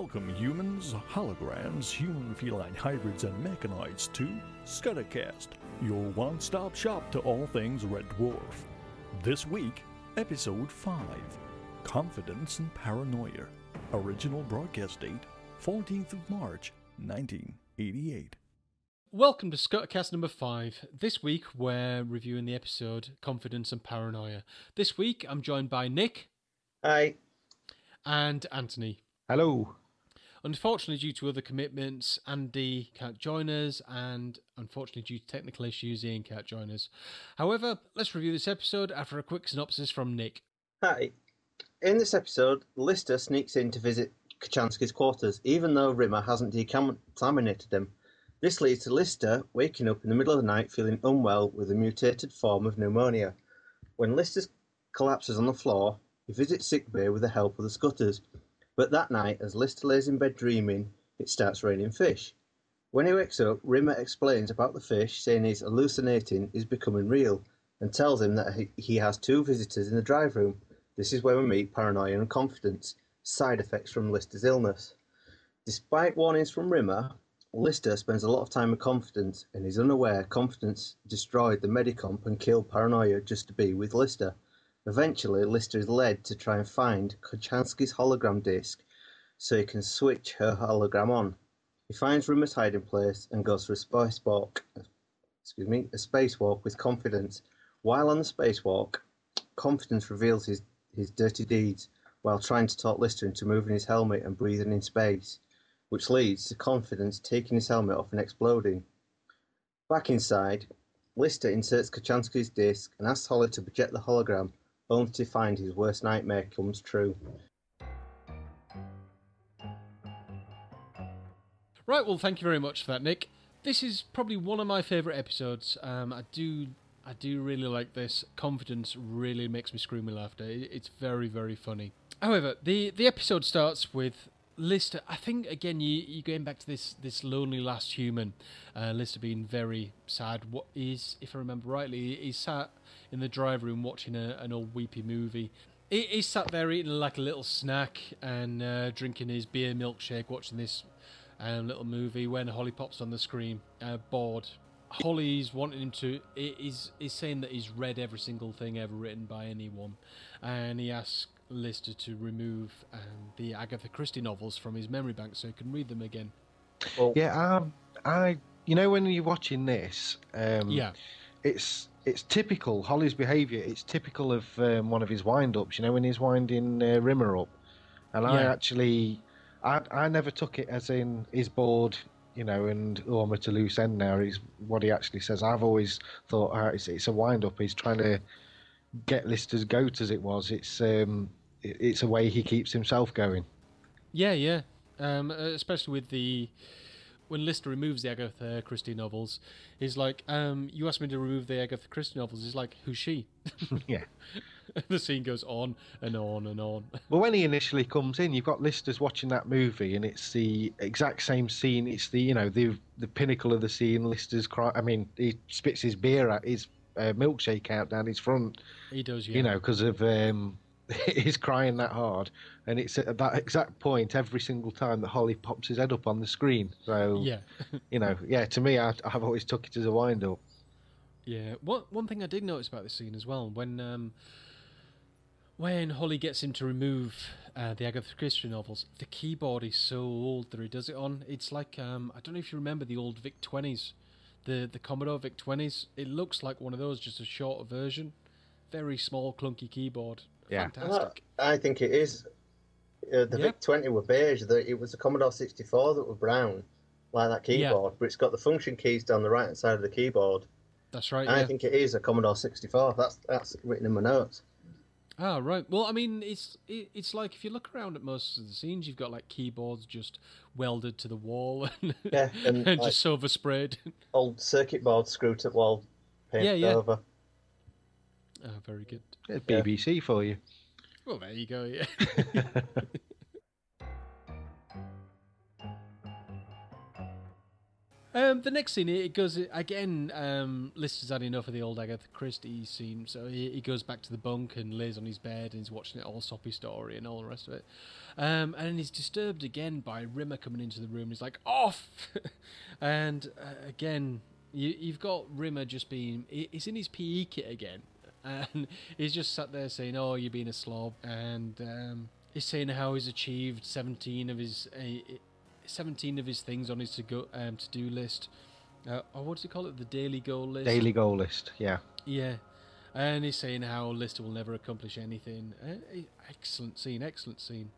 Welcome, humans, holograms, human feline hybrids, and mechanoids to Scuddercast, your one stop shop to all things Red Dwarf. This week, Episode 5 Confidence and Paranoia. Original broadcast date 14th of March, 1988. Welcome to Scutcast number five. This week we're reviewing the episode Confidence and Paranoia. This week I'm joined by Nick Hi. and Anthony. Hello. Unfortunately, due to other commitments, Andy can't join us, and unfortunately, due to technical issues, Ian can't join us. However, let's review this episode after a quick synopsis from Nick. Hi. In this episode, Lister sneaks in to visit Kochanski's quarters, even though Rimmer hasn't decontaminated him. This leads to Lister waking up in the middle of the night feeling unwell with a mutated form of pneumonia. When Lister collapses on the floor, he visits sickbay with the help of the Scutters. But that night, as Lister lays in bed dreaming, it starts raining fish. When he wakes up, Rimmer explains about the fish, saying he's hallucinating is becoming real, and tells him that he, he has two visitors in the drive room. This is where we meet paranoia and confidence, side effects from Lister's illness. Despite warnings from Rimmer, Lister spends a lot of time with Confidence and is unaware Confidence destroyed the Medicomp and killed Paranoia just to be with Lister. Eventually, Lister is led to try and find Kochanski's hologram disc so he can switch her hologram on. He finds Rimmer's hiding place and goes for a spacewalk. Excuse me, a spacewalk with Confidence. While on the spacewalk, Confidence reveals his, his dirty deeds while trying to talk Lister into moving his helmet and breathing in space which leads to Confidence taking his helmet off and exploding. Back inside, Lister inserts Kochanski's disc and asks Holly to project the hologram, only to find his worst nightmare comes true. Right, well, thank you very much for that, Nick. This is probably one of my favourite episodes. Um, I do, I do really like this. Confidence really makes me scream with laughter. It's very, very funny. However, the the episode starts with Lister. I think again, you you going back to this this lonely last human. Uh, Lister being very sad. What is, if I remember rightly, he's sat in the drive room watching a, an old weepy movie. He, he's sat there eating like a little snack and uh, drinking his beer milkshake, watching this um, little movie when Holly pops on the screen, uh, bored. Holly's wanting him to. He's, is saying that he's read every single thing ever written by anyone, and he asks Lister to remove um, the Agatha Christie novels from his memory bank so he can read them again. Well, Yeah, um, I. You know when you're watching this, um, Yeah, it's it's typical Holly's behaviour. It's typical of um, one of his wind-ups. You know when he's winding uh, Rimmer up, and I actually, I I never took it as in he's bored. You know, and oh, I'm at a loose end now. Is what he actually says. I've always thought uh, it's, it's a wind-up. He's trying to get Lister's goat as it was. It's um, it, it's a way he keeps himself going. yeah, yeah. Um, especially with the when Lister removes the Agatha Christie novels, he's like, um, "You asked me to remove the Agatha Christie novels." He's like, "Who's she?" yeah. the scene goes on and on and on. Well, when he initially comes in, you've got Lister's watching that movie, and it's the exact same scene. It's the you know the the pinnacle of the scene. Lister's cry. I mean, he spits his beer at his uh, milkshake out down his front. He does, yeah. You know, because of um, he's crying that hard, and it's at that exact point every single time that Holly pops his head up on the screen. So yeah. you know, yeah. To me, I, I've always took it as a wind up. Yeah. One one thing I did notice about this scene as well, when um, when Holly gets him to remove uh, the Agatha Christie novels, the keyboard is so old that he does it on. It's like um, I don't know if you remember the old Vic Twenties, the the Commodore Vic Twenties. It looks like one of those, just a shorter version. Very small, clunky keyboard. Yeah. Fantastic. I think it is. Uh, the Yeah. Vic 20 were beige, the, it was the Commodore 64 that were brown, like that Yeah. keyboard, but it's got the function keys down the right hand side of the keyboard. That's right. I think it is a Commodore 64. That's that's written in my notes. Ah, right. Well, I mean, it's it, it's like if you look around at most of the scenes, you've got like keyboards just welded to the wall and, Yeah, and, and like- just silver sprayed. Old circuit board screwed to wall, painted Yeah, yeah. over. Ah, very good. Yeah, BBC for you. Well, there you go. Yeah. Um, the next scene, it goes again. Um, has had enough of the old Agatha Christie scene, so he, he goes back to the bunk and lays on his bed and he's watching it all soppy story and all the rest of it. Um, and he's disturbed again by Rimmer coming into the room. He's like, "Off!" and uh, again, you, you've got Rimmer just being. he- He's in his PE kit again, and he's just sat there saying, "Oh, you're being a slob," and um, he's saying how he's achieved 17 of his. Uh, 17 of his things on his to go um, to do list. Uh, or what does he call it? The daily goal list. Daily goal list. Yeah. Yeah. And he's saying how Lister will never accomplish anything. Uh, eh, excellent scene, excellent scene.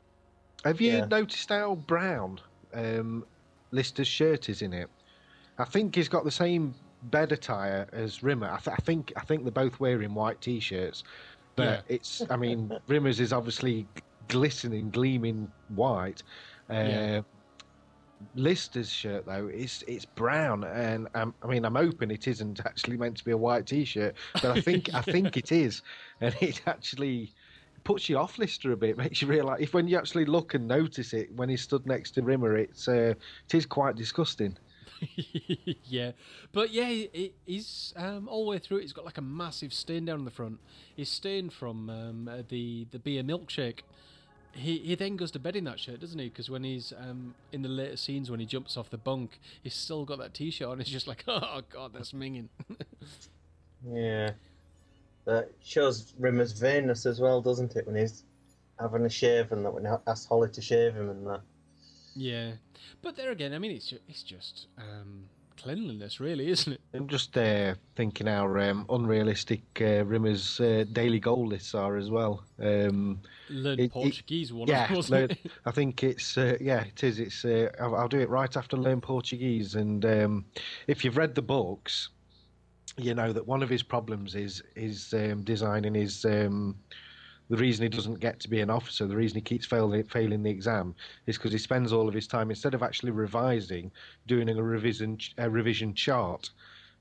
Have you Yeah. noticed how brown um, Lister's shirt is in it? I think he's got the same bed attire as Rimmer. I, th- I think I think they're both wearing white t-shirts, but Yeah. it's. I mean, Rimmer's is obviously glistening, gleaming white. Uh, Yeah. Lister's shirt though is it's brown, and um, I mean I'm hoping it isn't actually meant to be a white t-shirt, but I think I think it is, and it actually puts you off Lister a bit, makes you realise if when you actually look and notice it when he's stood next to Rimmer, it's uh, it is quite disgusting. yeah, but yeah, he, he's um, all the way through. it, He's got like a massive stain down the front. He's stained from um, uh, the the beer milkshake. He he then goes to bed in that shirt, doesn't he? Because when he's um, in the later scenes when he jumps off the bunk, he's still got that t-shirt on. He's just like, oh god, that's minging. Yeah. That shows Rimmer's vainness as well, doesn't it? When he's having a shave and that when he asks Holly to shave him and that. Yeah, but there again, I mean, it's ju- it's just um, cleanliness, really, isn't it? I'm just uh, thinking how um, unrealistic uh, Rimmer's uh, daily goal lists are as well. Um, Learn It- it- Portuguese one, yeah, wasn't learn- it? I think it's uh, yeah, it is. It's uh, I'll, I'll do it right after learn Portuguese. And um, if you've read the books, you know that one of his problems is is um, designing his. The reason he doesn't get to be an officer, the reason he keeps failing failing the exam, is because he spends all of his time instead of actually revising, doing a revision a revision chart.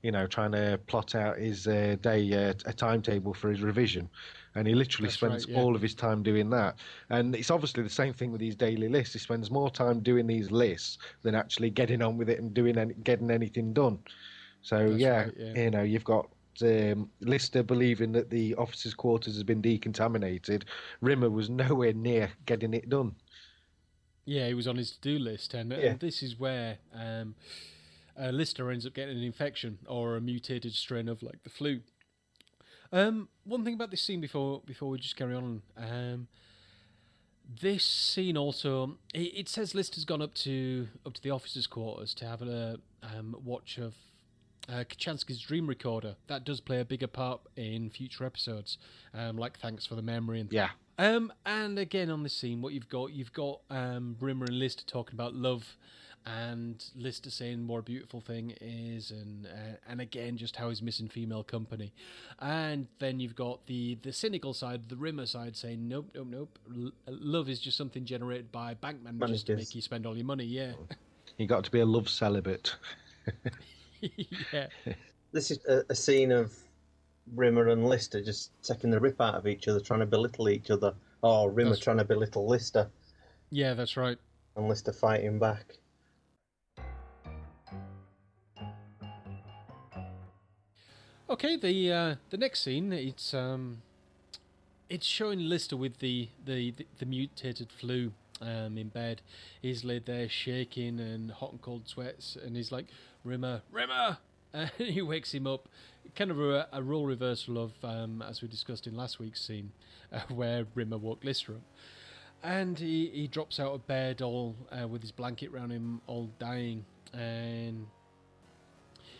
You know, trying to plot out his uh, day uh, a timetable for his revision, and he literally That's spends right, yeah. all of his time doing that. And it's obviously the same thing with these daily lists. He spends more time doing these lists than actually getting on with it and doing any, getting anything done. So yeah, right, yeah. you know, you've got um, Lister believing that the officers' quarters has been decontaminated. Rimmer was nowhere near getting it done. Yeah, he was on his to-do list, and, Yeah. and this is where um, uh, Lister ends up getting an infection or a mutated strain of like the flu. Um, one thing about this scene before before we just carry on, um, this scene also it, it says Lister's gone up to up to the officers' quarters to have a um, watch of uh, Kochanski's dream recorder. That does play a bigger part in future episodes, um, like Thanks for the Memory and Yeah, um, and again on this scene, what you've got, you've got um, Rimmer and Lister talking about love, and Lister saying what a beautiful thing is, and uh, and again just how he's missing female company, and then you've got the the cynical side, the Rimmer side, saying nope, nope, nope, L- love is just something generated by bank managers to make you spend all your money. Yeah, you got to be a love celibate. yeah, This is a, a scene of Rimmer and Lister just taking the rip out of each other, trying to belittle each other. Oh, Rimmer That's- trying to belittle Lister yeah, that's right. and Lister fighting back. Okay, the uh, the next scene it's um it's showing Lister with the the, the, the mutated flu um, in bed. He's laid there shaking and hot and cold sweats, and he's like, "Rimmer, Rimmer!" And he wakes him up. Kind of a, a role reversal of um, as we discussed in last week's scene, uh, where Rimmer woke Lister up. And he, he drops out of bed all uh, with his blanket round him, all dying, and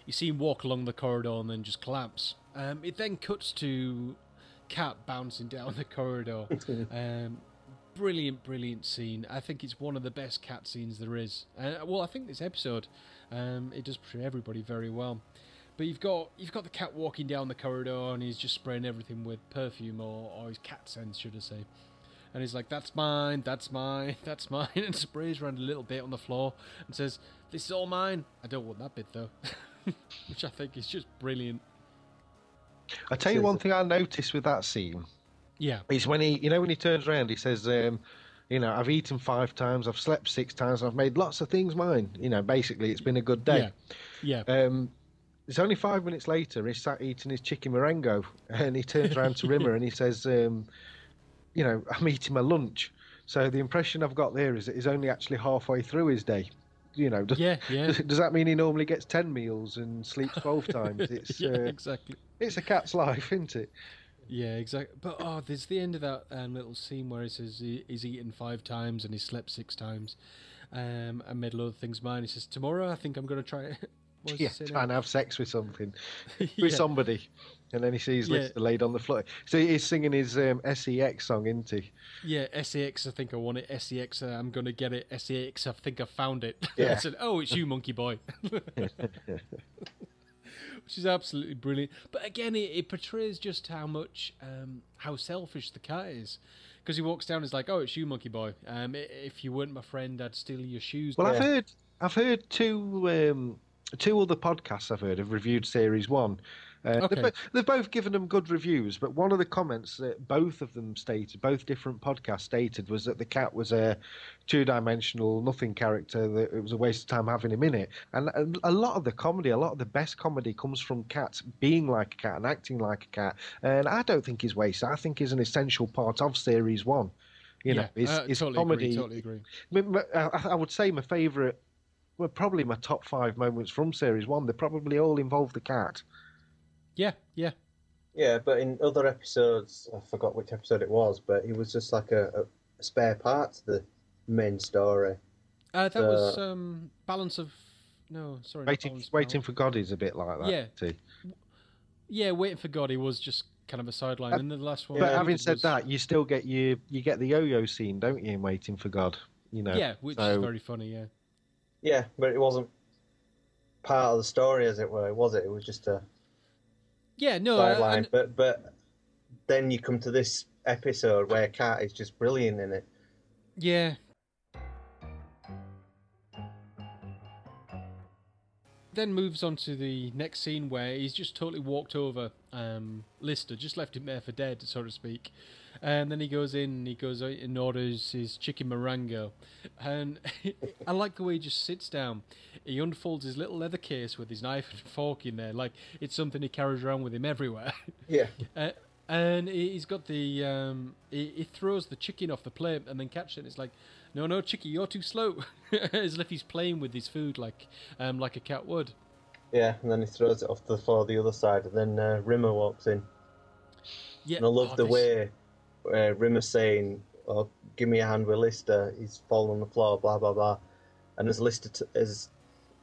you see him walk along the corridor and then just collapse. Um, it then cuts to Cat bouncing down the corridor. um, brilliant, brilliant scene. I think it's one of the best cat scenes there is. Uh, well, I think this episode um, it does portray everybody very well. But you've got you've got the cat walking down the corridor and he's just spraying everything with perfume or, or his cat scent, should I say. And he's like, "That's mine, that's mine, that's mine," and sprays around a little bit on the floor and says, "This is all mine." I don't want that bit though, which I think is just brilliant. I tell you one thing I noticed with that scene Yeah, is when he, you know, when he turns around, he says, um, You know, I've eaten five times, I've slept six times, I've made lots of things mine. You know, basically, it's been a good day. Yeah. Um, it's only five minutes later, he's sat eating his chicken marengo, and he turns around to Rimmer and he says, um, "You know, I'm eating my lunch." So the impression I've got there is that he's only actually halfway through his day. You know, does, Yeah, yeah. does, does that mean he normally gets ten meals and sleeps twelve times? It's yeah, uh, exactly. it's a cat's life, isn't it? Yeah, exactly. But oh, there's the end of that um, little scene where he says he, he's eaten five times and he slept six times, um, and made a lot of things mine. He says tomorrow I think I'm going to try. Was Yeah, try and have sex with something, with Yeah. somebody, and then he sees Yeah. Laid on the floor. So he's singing his um, SEX song, isn't he? Yeah, SEX, I think I want it. SEX, uh, I'm going to get it. SEX, I think I found it. Yeah. I said, oh, it's you, monkey boy. Which is absolutely brilliant. But again, it, it portrays just how much, um, how selfish the cat is. Because he walks down and is like, oh, it's you, monkey boy. Um, if you weren't my friend, I'd steal your shoes. Well, I've heard I've heard two um, two other podcasts I've heard have reviewed series one. Uh, Okay. they've, they've both given them good reviews, but one of the comments that both of them stated, both different podcasts stated, was that the cat was a two-dimensional, nothing character. That it was a waste of time having him in it. And a, a lot of the comedy, a lot of the best comedy, comes from cats being like a cat and acting like a cat. And I don't think he's wasted. I think he's an essential part of series one. You know, yeah, his, uh, his totally comedy. agree, totally agree. I mean, I I would say my favourite, well, probably my top five moments from series one. They probably all involve the cat. Yeah, yeah. Yeah, but in other episodes, I forgot which episode it was, but he was just like a, a spare part to the main story. Uh, that Uh, was um, balance of no, sorry, not Waiting, balance waiting power. for God is a bit like that. Yeah. too. Yeah, waiting for God. He was just kind of a sideline. Uh, and the last one. But having said was- that, you still get you you get the yo-yo scene, don't you? In Waiting for God, you know. yeah, which so- is very funny. Yeah, Yeah, but it wasn't part of the story, as it were, was it? It was just a yeah. No, I- and- But but then you come to this episode where Cat is just brilliant in it. yeah. Then moves on to the next scene where he's just totally walked over um, Lister, just left him there for dead, so to speak. And then he goes in, he goes out and orders his chicken marengo. And I like the way he just sits down. He unfolds his little leather case with his knife and fork in there, like it's something he carries around with him everywhere. Yeah, Uh, and he- he's got the um, he, he throws the chicken off the plate and then catches it. And it's like, no, no, chicky, you're too slow. As if he's playing with his food like um, like a cat would. yeah, and then he throws it off to the floor the other side, and then uh, Rimmer walks in. Yeah, And I love oh, the this- way uh, Rimmer's saying, oh, "Give me a hand with Lister. He's fallen on the floor." Blah blah blah. And as Lister, t- as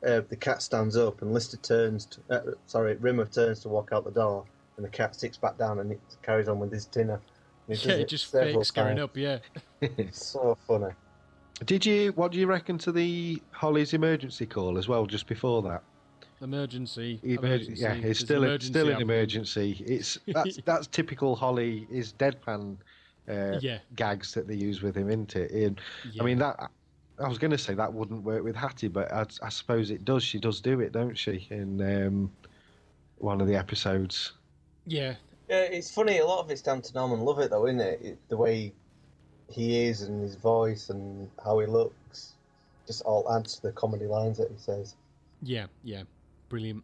uh, the cat stands up, and Lister turns, to, uh, sorry, Rimmer turns to walk out the door, and the cat sits back down and it carries on with his dinner. And he Yeah, it just several fakes getting times. up. Yeah, It's so funny. Did you? What do you reckon to the Holly's emergency call as well? Just before that, emergency. Emergen- emergency. yeah, it's still a, emergency still an happening. emergency. It's that's that's typical Holly is deadpan uh, Yeah, gags that they use with him, isn't it? And, yeah. I mean that. I was going to say that wouldn't work with Hattie, but I, I suppose it does. She does do it, don't she? In um, one of the episodes. yeah, Yeah, it's funny. A lot of it's down to Norman Lovett, though, isn't it? it? The way he is and his voice and how he looks just all adds to the comedy lines that he says. yeah, yeah. Brilliant.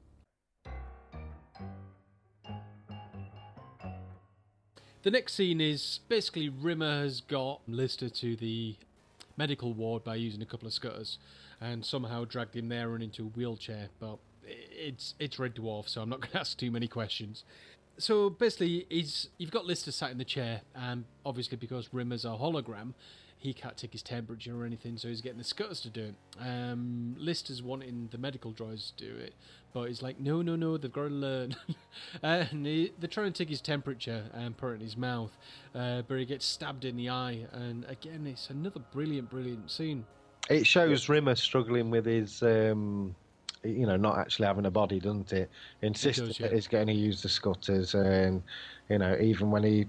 The next scene is basically Rimmer has got Lister to the medical ward by using a couple of scutters, and somehow dragged him there and into a wheelchair. But it's it's Red Dwarf, so I'm not going to ask too many questions. So basically, he's you've got Lister sat in the chair, and obviously because Rimmer's a hologram, he can't take his temperature or anything, so he's getting the scutters to do it. Um, Lister's wanting the medical droids to do it, but he's like, no, no, no, they've got to learn. and he, they're trying to take his temperature and put it in his mouth, uh, but he gets stabbed in the eye. And again, it's another brilliant, brilliant scene. It shows Rimmer struggling with his, um, you know, not actually having a body, doesn't it? Insisting yeah. that he's going to use the scutters, and you know, even when he,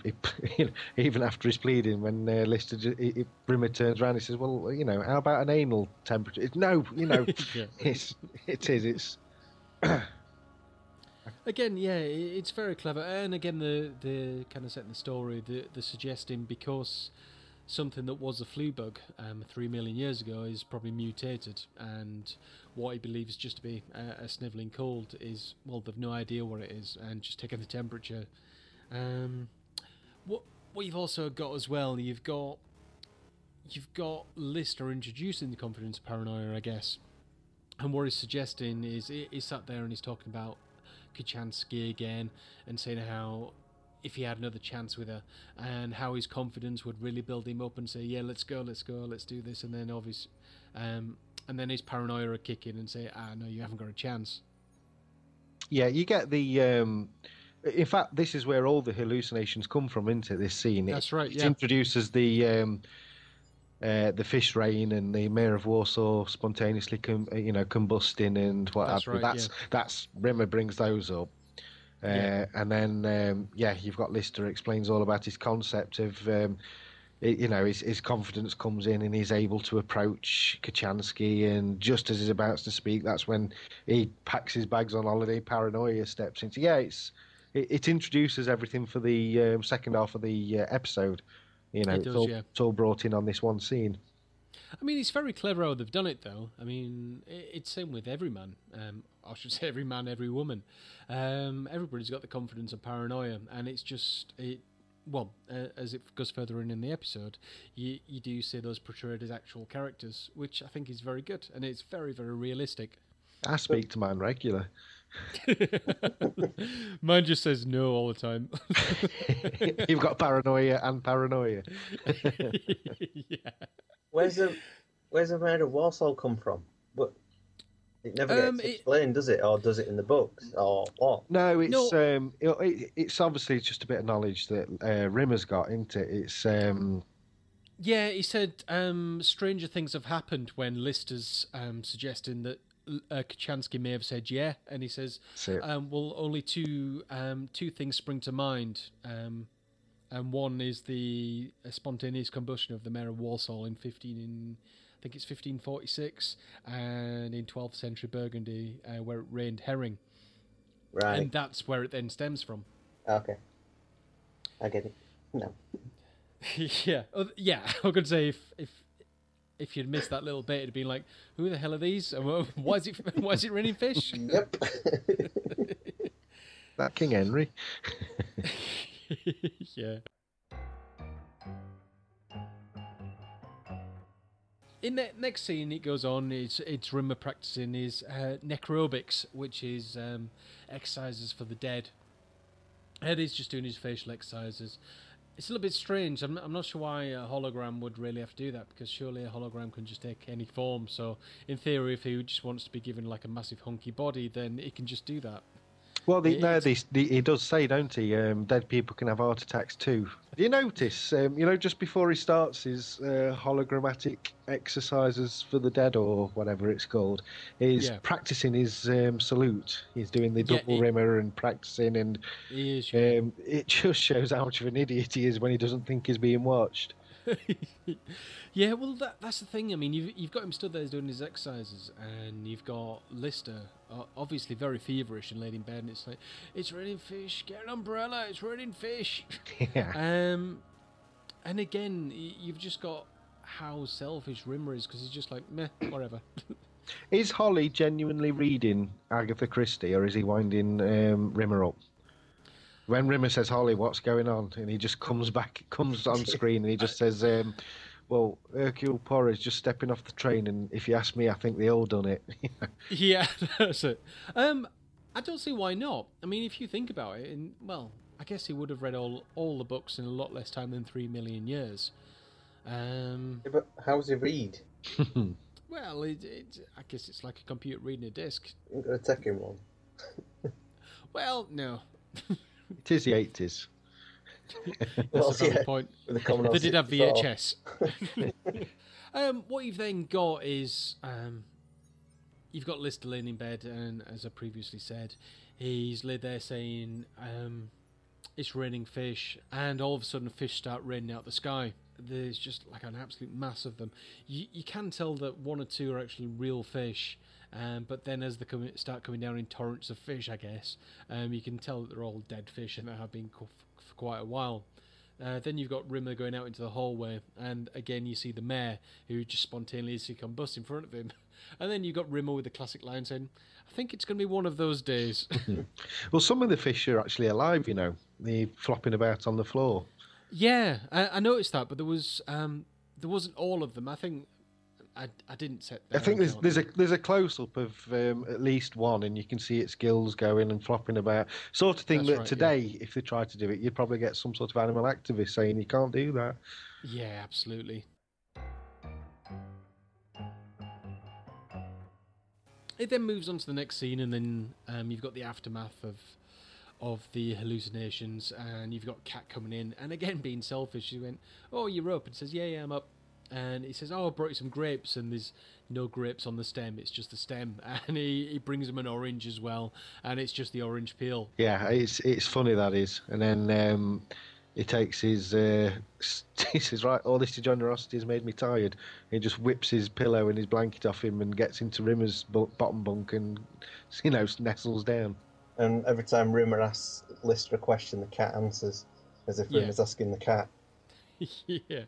he even after his pleading, when uh, Lister, he, he- Rimmer turns around, he says, "Well, you know, how about an anal temperature?" It's, no, you know, Yeah. it's it is it's Again, yeah, it's very clever, and again, the the kind of setting the story, the the suggesting because something that was a flea bug um, three million years ago is probably mutated, and what he believes just to be a, a snivelling cold is well, they've no idea what it is, and just taking the temperature. Um, what what you've also got as well, you've got you've got Lister introducing the confidence paranoia, I guess. And what he's suggesting is he, he's sat there and he's talking about Kochanski again and saying how if he had another chance with her and how his confidence would really build him up and say, yeah, let's go, let's go, let's do this. And then obviously, um, and then his paranoia would kick in and say, ah, no, you haven't got a chance. Yeah, you get the. Um, in fact, this is where all the hallucinations come from, into this scene. That's right, It yeah. introduces the um, uh, the fish rain and the mayor of Warsaw spontaneously, com- you know, combusting and what That's have right, That's that's Rimmer brings those up. Uh, Yeah. And then, um, yeah, you've got Lister explains all about his concept of, um, i- you know, his, his confidence comes in and he's able to approach Kochanski. And just as he's about to speak, that's when he packs his bags on holiday. Paranoia steps into. Yeah, it's it, it introduces everything for the um, second half of the uh, episode. You know, It it's, all, yeah. it's all brought in on this one scene. I mean, it's very clever how they've done it, though. I mean, it's same with every man. Um, I should say every man, every woman. Um, everybody's got the confidence of paranoia, and it's just it. Well, uh, as it goes further in in the episode, you you do see those portrayed as actual characters, which I think is very good, and it's very very realistic. I speak to mine regular. Mine just says no all the time. You've got paranoia and paranoia. yeah. Where's the Where's the mayor of Warsaw come from? But it never gets Um, it- explained, does it? Or does it in the books? Or what? No, it's No. um, it, it- it's obviously just a bit of knowledge that uh, Rimmer's got into it. It's um, Yeah, he said um, stranger things have happened when Lister's um, suggesting that uh, Kochanski may have said yeah, and he says, um, "Well, only two um, two things spring to mind, um, and one is the uh, spontaneous combustion of the mayor of Warsaw in fifteen in." I think it's 1546, and in 12th century Burgundy, uh, where it rained herring, Right. and that's where it then stems from. Okay. I get it. No. yeah, Oh, yeah. I could say if if if you'd missed that little bit, it'd be like, who the hell are these? And why is it why is it raining fish? Yep. that King Henry. yeah. In the next scene, it goes on. It's it's Rimmer practicing his uh, necrobics, which is um, exercises for the dead. Ed is just doing his facial exercises. It's a little bit strange. I'm, I'm not sure why a hologram would really have to do that because surely a hologram can just take any form. So, in theory, if he just wants to be given like a massive hunky body, then it can just do that. Well, the, It- no, this, the, he does say, don't he? Um, dead people can have heart attacks too. Do you notice? Um, you know, just before he starts his uh, hologrammatic exercises for the dead, or whatever it's called, he's Yeah. practicing his um, salute. He's doing the Yeah, double he- rimmer and practicing, and is. yeah. um, it just shows how much of an idiot he is when he doesn't think he's being watched. yeah, well, that, that's the thing. I mean, you've, you've got him stood there doing his exercises, and you've got Lister, obviously very feverish and laid in bed, and it's like, it's raining fish, get an umbrella, it's raining fish. yeah. um, and again, you've just got how selfish Rimmer is, because he's just like, meh, whatever. Is Holly genuinely reading Agatha Christie, or is he winding um, Rimmer up? When Rimmer says, "Holly, what's going on?" and he just comes back, comes on screen, and he just says, um, "Well, Hercule Poirot's just stepping off the train, and if you ask me, I think they all done it." yeah, that's it. Um, I don't see why not. I mean, if you think about it, and well, I guess he would have read all all the books in a lot less time than three million years. Um, Yeah, but how does he read? well, it, it, I guess it's like a computer reading a disc. I'm going to take him one. Well, no, it is the eighties. that's Well, yeah, point. The They did have VHS. um, what you've then got is um, you've got Lister laying in bed, and as I previously said, he's laid there saying um, it's raining fish, and all of a sudden fish start raining out the sky. There's just like an absolute mass of them. You, you can tell that one or two are actually real fish, um, but then as they come, start coming down in torrents of fish, I guess, um, you can tell that they're all dead fish and they have been co- for quite a while. Uh, then you've got Rimmer going out into the hallway, and again you see the mayor who just spontaneously combust in front of him. And then you've got Rimmer with the classic line saying, I think it's going to be one of those days. Well, some of the fish are actually alive, you know. They're flopping about on the floor. yeah, I, I noticed that, but there was um, there wasn't all of them. I think I, I didn't set. I think there's there's a there's a close up of um, at least one, and you can see its gills going and flopping about. Sort of thing That's that right, today, if they tried to do it, you'd probably get some sort of animal activist saying you can't do that. Yeah, absolutely. It then moves on to the next scene, and then um, you've got the aftermath of of the hallucinations, and you've got Cat coming in, and again being selfish. She went, "Oh, you're up," and says, "Yeah, yeah, I'm up." And he says, "Oh, I brought you some grapes," and there's no grapes on the stem; it's just the stem. And he, he brings him an orange as well, and it's just the orange peel. Yeah, it's it's funny that is. And then um, he takes his uh, he says, "Right, all this generosity has made me tired." He just whips his pillow and his blanket off him and gets into Rimmer's bottom bunk and you know nestles down. And every time Rimmer asks Lister a question, the cat answers as if Yeah. Rimmer's asking the cat. yeah, It's-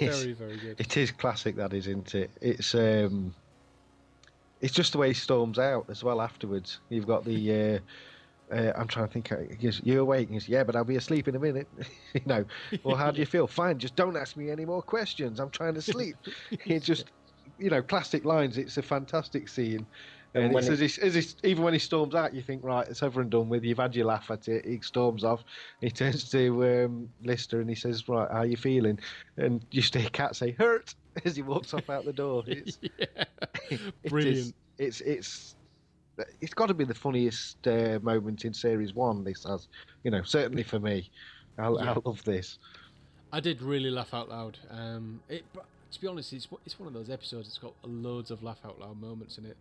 very, very good. It is classic, that is, isn't it? It's um, it's just the way he storms out as well. Afterwards, you've got the. Uh, uh, I'm trying to think. He goes, "You awake?" He goes, "Yeah, but I'll be asleep in a minute." you know. Well, how do you feel? Fine. Just don't ask me any more questions. I'm trying to sleep. It's just, you know, classic lines. It's a fantastic scene. And And it's it- as he, as he, even when he storms out, you think, right, it's over and done with. You've had your laugh at it. He storms off. He turns to um, Lister and he says, "Right, how are you feeling?" And you just hear Cat say, "Hurt," as he walks off out the door. It's, yeah. it is- Brilliant. it's it's it's got to be the funniest uh, moment in series one. This has, you know, certainly for me. I, I love this. I did really laugh out loud. Um, it, to be honest, it's it's one of those episodes. It's got loads of laugh out loud moments in it.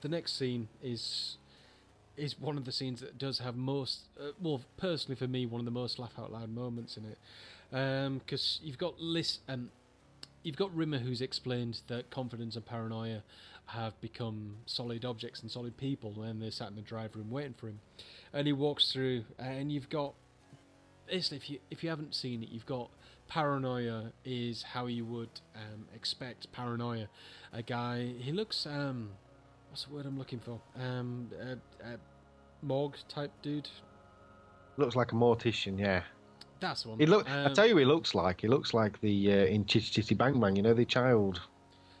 The next scene is is one of the scenes that does have most, uh, well, personally for me, one of the most laugh out loud moments in it, because you've got Liz, um, you've got Rimmer who's explained that confidence and paranoia have become solid objects and solid people when they're sat in the drive room waiting for him and he walks through, and you've got basically if you if you haven't seen it, you've got paranoia is how you would um, expect paranoia. A guy he looks um, what's the word I'm looking for? Um, a, a morgue type dude. Looks like a mortician, yeah. That's one. He look. I Um, tell you, who he looks like. He looks like the uh, in Chitty Chitty Bang Bang. You know, the child.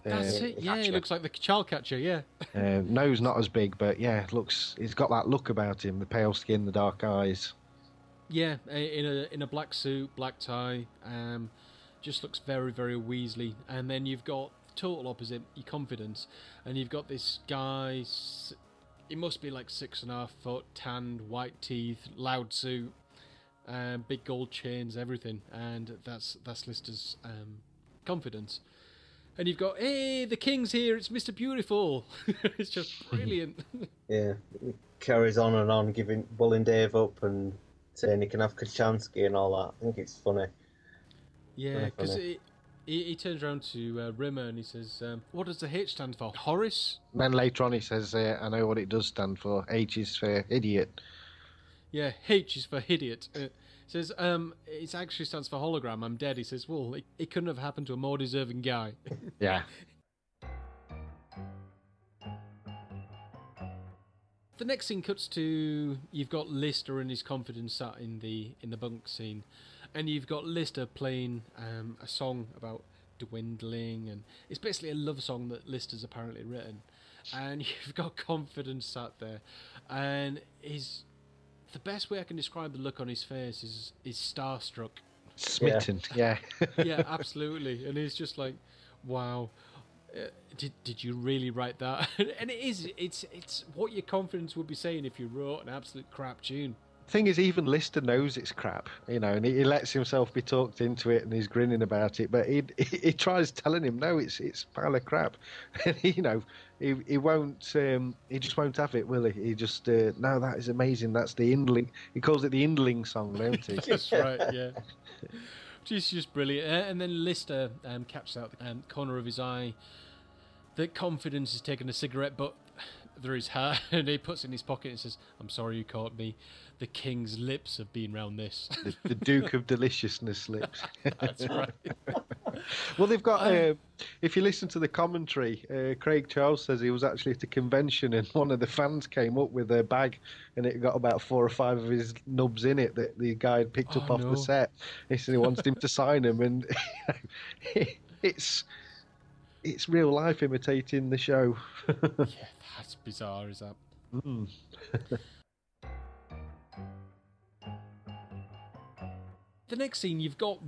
That's uh, it. Yeah, he looks like the child catcher. Yeah. Uh, nose not as big, but yeah, looks. He's got that look about him. The pale skin, the dark eyes. Yeah, in a in a black suit, black tie, um, just looks very very Weasley. And then you've got total opposite, your confidence, and you've got this guy. s- He must be like six and a half foot, tanned, white teeth, loud suit, um, big gold chains, everything, and that's that's Lister's um, confidence. And you've got, hey, the king's here! It's Mister Beautiful. it's just brilliant. Yeah, he carries on and on, giving bullying Dave up and saying he can have Kochanski and all that. I think it's funny. Yeah, because funny. He, he turns around to uh, Rimmer and he says, um, "What does the H stand for? Horace? Then later on, he says, uh, "I know what it does stand for. H is for idiot." Yeah, H is for idiot." Uh, says, um, "It actually stands for hologram. I'm dead." He says, "Well, it, it couldn't have happened to a more deserving guy." Yeah. the next scene cuts to you've got Lister and his confidence sat in the in the bunk scene, and you've got Lister playing um, a song about dwindling, and it's basically a love song that Lister's apparently written, and you've got confidence sat there, and his the best way I can describe the look on his face is is starstruck. Smitten. Yeah. yeah, absolutely. And he's just like, wow. Uh, did did you really write that? and it is. It's it's what your confidence would be saying if you wrote an absolute crap tune. Thing is, even Lister knows it's crap, you know, and he, he lets himself be talked into it, and he's grinning about it. But he he, he tries telling him, no, it's it's a pile of crap, and he, you know, he he won't, um, he just won't have it, will he? He just, uh, no, that is amazing. That's the Indling. He calls it the Indling song, don't he? That's right. Yeah. Which is just brilliant. Uh, and then Lister um, catches out the um, corner of his eye that confidence is taking a cigarette, but through his hat, and he puts it in his pocket and says, "I'm sorry you caught me. The king's lips have been round this." The, the Duke of Deliciousness lips. That's right. well, they've got. Uh, if you listen to the commentary, uh, Craig Charles says he was actually at a convention and one of the fans came up with a bag and it got about four or five of his nubs in it that the guy had picked up Oh, off no. the set. He said he wanted him to sign them, and it's it's real life imitating the show. yeah, that's bizarre, is that? Mm. The next scene, you've got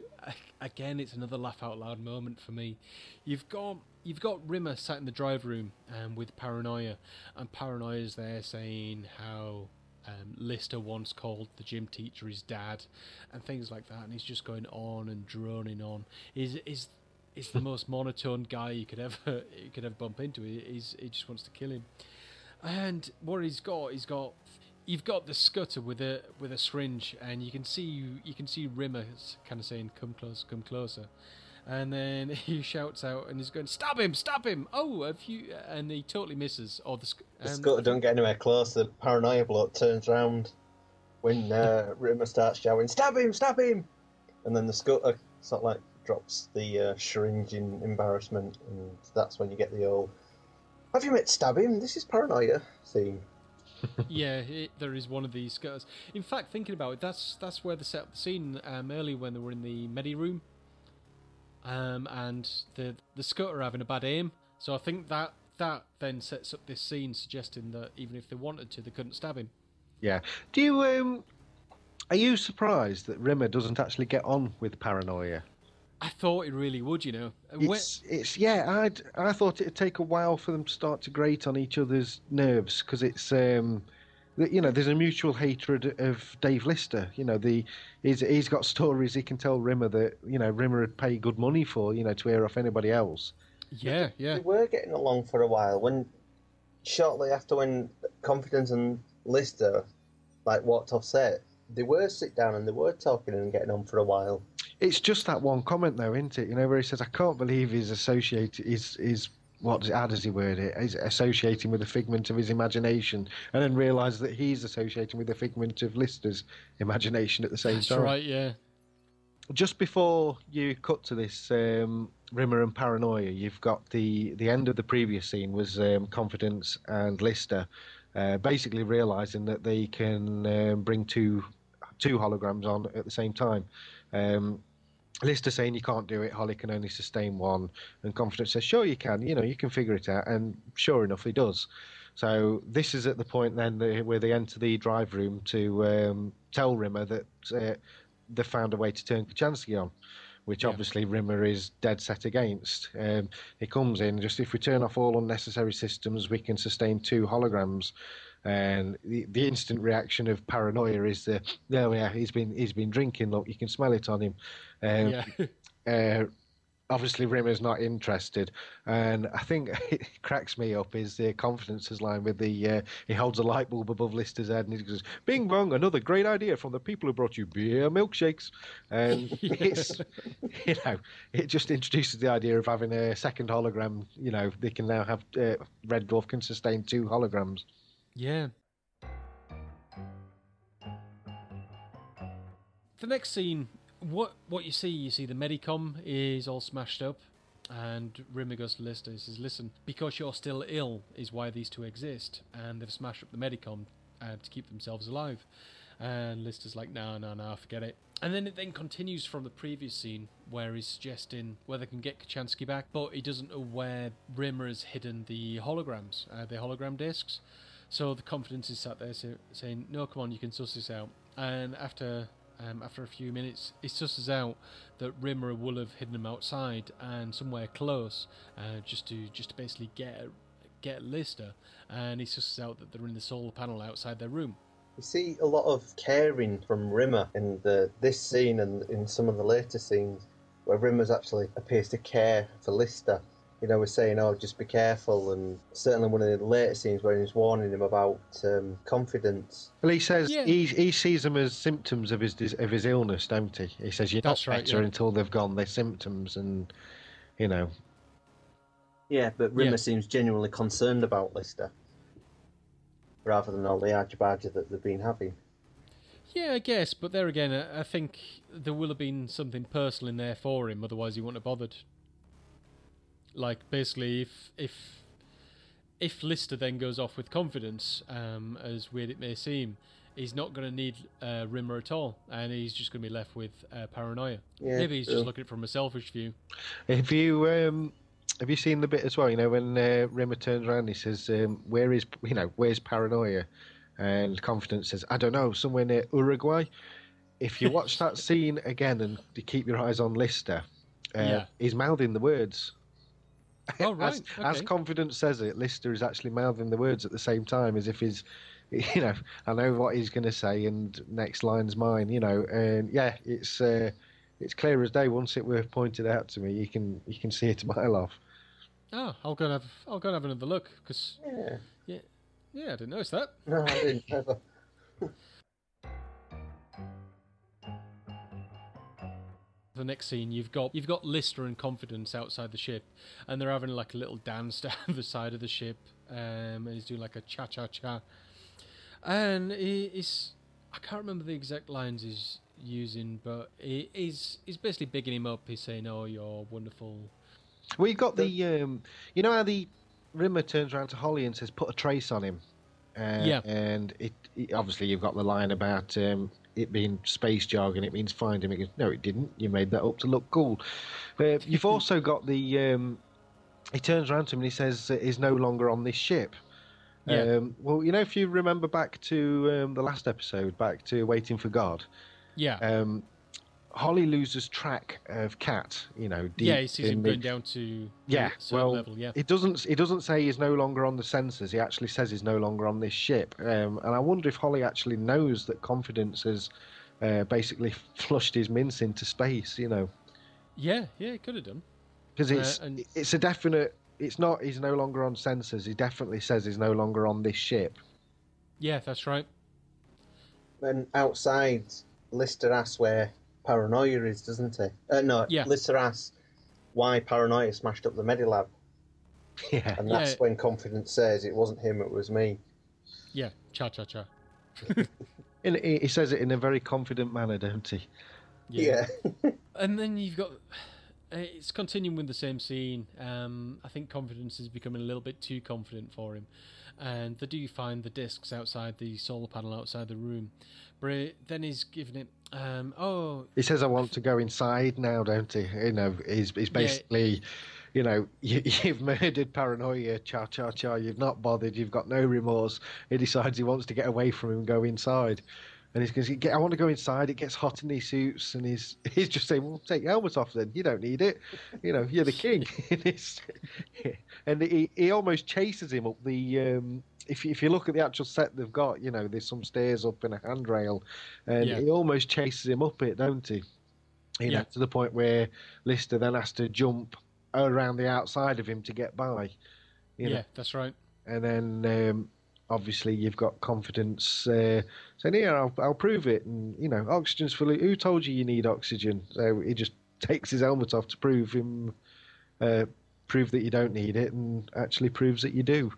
again. It's another laugh out loud moment for me. You've got you've got Rimmer sat in the drive room um, with Paranoia, and Paranoia's there saying how um, Lister once called the gym teacher his dad, and things like that. And he's just going on and droning on. Is is is the most monotone guy you could ever you could ever bump into. He, he's, he just wants to kill him. And what he's got, he's got you've got the scutter with a with a syringe, and you can see you can see Rimmer kind of saying, "Come close, come closer," and then he shouts out and he's going, "Stab him, stab him!" Oh, a few, and he totally misses. Or the, sc- The um, Scutter don't get anywhere close. The paranoia bloke turns round when uh, Rimmer starts shouting, "Stab him! Stab him!" And then the scutter sort of like drops the uh, syringe in embarrassment, and that's when you get the old "Have you met Stab him? This is paranoia" theme. Yeah, it, there is one of these scutters. In fact, thinking about it, that's that's where they set up the scene um, early when they were in the medi room, um, and the the scutter having a bad aim. So I think that that then sets up this scene, suggesting that even if they wanted to, they couldn't stab him. Yeah. Do you um? Are you surprised that Rimmer doesn't actually get on with Paranoia? I thought it really would, you know. It's, it's yeah. I'd I thought it'd take a while for them to start to grate on each other's nerves because it's um, you know, there's a mutual hatred of Dave Lister. You know, the he's he's got stories he can tell Rimmer that you know Rimmer would pay good money for. You know, to air off anybody else. yeah, yeah, They were getting along for a while. When shortly after when Confidence and Lister like walked off set, they were sit down and they were talking and getting on for a while. It's just that one comment though, isn't it? You know, where he says, "I can't believe he's associated. He's he's what how does he word it? He's associating with a figment of his imagination, and then realise that he's associating with a figment of Lister's imagination at the same that's time." right. Yeah, Just before you cut to this um, Rimmer and Paranoia, you've got the the end of the previous scene was um, Confidence and Lister uh, basically realizing that they can um, bring two two holograms on at the same time. Um, Lister saying you can't do it, Holly can only sustain one, and Confidence says, sure you can, you know, you can figure it out, and sure enough, he does. So this is at the point then that- where they enter the drive room to um, tell Rimmer that uh, they found a way to turn Kochanski on, which Yeah. obviously Rimmer is dead set against. Um, he comes in just if we turn off all unnecessary systems, we can sustain two holograms. And the, the instant reaction of paranoia is the oh yeah he's been he's been drinking look you can smell it on him um, yeah. uh, obviously Rimmer's not interested, and I think it cracks me up is the confidence's line with the uh, he holds a light bulb above Lister's head and he goes, "Bing bong, another great idea from the people who brought you beer milkshakes," and it's you know it just introduces the idea of having a second hologram. You know they can now have uh, Red Dwarf can sustain two holograms. Yeah. The next scene, what what you see, you see the Medicom is all smashed up, and to Lister. Says, "Listen, because you're still ill is why these two exist, and they've smashed up the Medicom uh, to keep themselves alive." And Lister's like, "No, no, no, forget it." And then it then continues from the previous scene where he's suggesting where they can get Kochanski back, but he doesn't know where Rimmer has hidden the holograms, uh, the hologram discs. So the confidence is sat there say, saying, "No, come on, you can suss this out." And after um, after a few minutes, he susses out that Rimmer will have hidden them outside and somewhere close, uh, just to just to basically get get Lister. And he susses out that they're in the solar panel outside their room. You see a lot of caring from Rimmer in the this scene and in some of the later scenes where Rimmer's actually appears to care for Lister. You know, we're saying, "Oh, just be careful," and certainly one of the later scenes where he's warning him about um, confidence. Well, he says Yeah. he he sees them as symptoms of his of his illness, don't he? He says you're That's not right, better yeah. until they've gone. They're symptoms, and you know, Yeah, but Rimmer Yeah. seems genuinely concerned about Lister. rather than all the argy bargy that they've been having. Yeah, I guess, but there again, I I think there will have been something personal in there for him. Otherwise, he wouldn't have bothered. Like basically, if if if Lister then goes off with confidence, um, as weird it may seem, he's not going to need uh, Rimmer at all, and he's just going to be left with uh, paranoia. Yeah, Maybe he's true. just looking at it from a selfish view. Have you um, have you seen the bit as well? You know when uh, Rimmer turns around, and he says, um, "Where is you know where's paranoia?" And Confidence says, "I don't know, somewhere near Uruguay." If you watch that scene again and you keep your eyes on Lister, uh, Yeah. he's mouthing the words. Oh right, As, as. Confidence says it, Lister is actually mouthing the words at the same time as if he's, you know, I know what he's going to say, and next line's mine, you know, and yeah, it's uh, it's clear as day. Once it were pointed out to me, you can you can see it a mile off. Oh, I'll go and have I'll go and have another look because Yeah. yeah, I didn't notice that. No, I didn't the next scene you've got you've got Lister and Confidence outside the ship and they're having like a little dance down the side of the ship um, and he's doing like a cha cha cha and he's I can't remember the exact lines he's using but he, he's he's basically bigging him up he's saying oh you're wonderful Well, you got the, um, you know how the Rimmer turns around to Holly and says, "Put a trace on him." Uh, Yeah. And it, it obviously you've got the line about um, it being space jargon. It means find him. It goes, no, it didn't. You made that up to look cool. Uh, you've also got the. Um, he turns around to him and he says, "Is no longer on this ship." Yeah. Um, well, you know, if you remember back to um, the last episode, back to Waiting for God, yeah um, Holly loses track of Cat. You know, deep yeah he sees him the- going down to yeah, a well, level yeah it doesn't. It doesn't say he's no longer on the sensors. He actually says he's no longer on this ship. Um, and I wonder if Holly actually knows that Confidence has uh, basically flushed his mince into space. You know, yeah yeah it could have done because Uh, it's and- it's a definite. It's not. He's no longer on sensors. He definitely says he's no longer on this ship. yeah that's right Then outside, Lister asks where Paranoia is, doesn't he? Uh, no, Yeah. Lister asks why Paranoia smashed up the Medilab, Yeah. and that's Yeah. when Confidence says it wasn't him, it was me. yeah cha cha cha In, he he says it in a very confident manner, don't he? Yeah. and then you've got uh, it's continuing with the same scene. Um, I think confidence is becoming a little bit too confident for him, and they do find the discs outside the solar panel outside the room. But then he's giving it, um, oh He says, "I want to go inside now," don't he? You know, he's he's basically, you know, you, you've murdered paranoia, cha cha cha. You've not bothered. You've got no remorse. He decides he wants to get away from him and go inside. And he's going, to say, "I want to go inside." It gets hot in these suits, and he's he's just saying, "Well, take your helmet off then. You don't need it. You know, you're the king." and he he almost chases him up the. Um, if you, if you look at the actual set they've got, you know, there's some stairs up and a handrail, and Yeah. he almost chases him up it, don't he? You know, Yeah. to the point where Lister then has to jump around the outside of him to get by. You yeah, know? that's right. And then um, obviously you've got confidence uh, saying, "Here, I'll, I'll prove it." And you know, oxygen's fully. Who told you you need oxygen? So he just takes his helmet off to prove him, uh, prove that you don't need it, and actually proves that you do.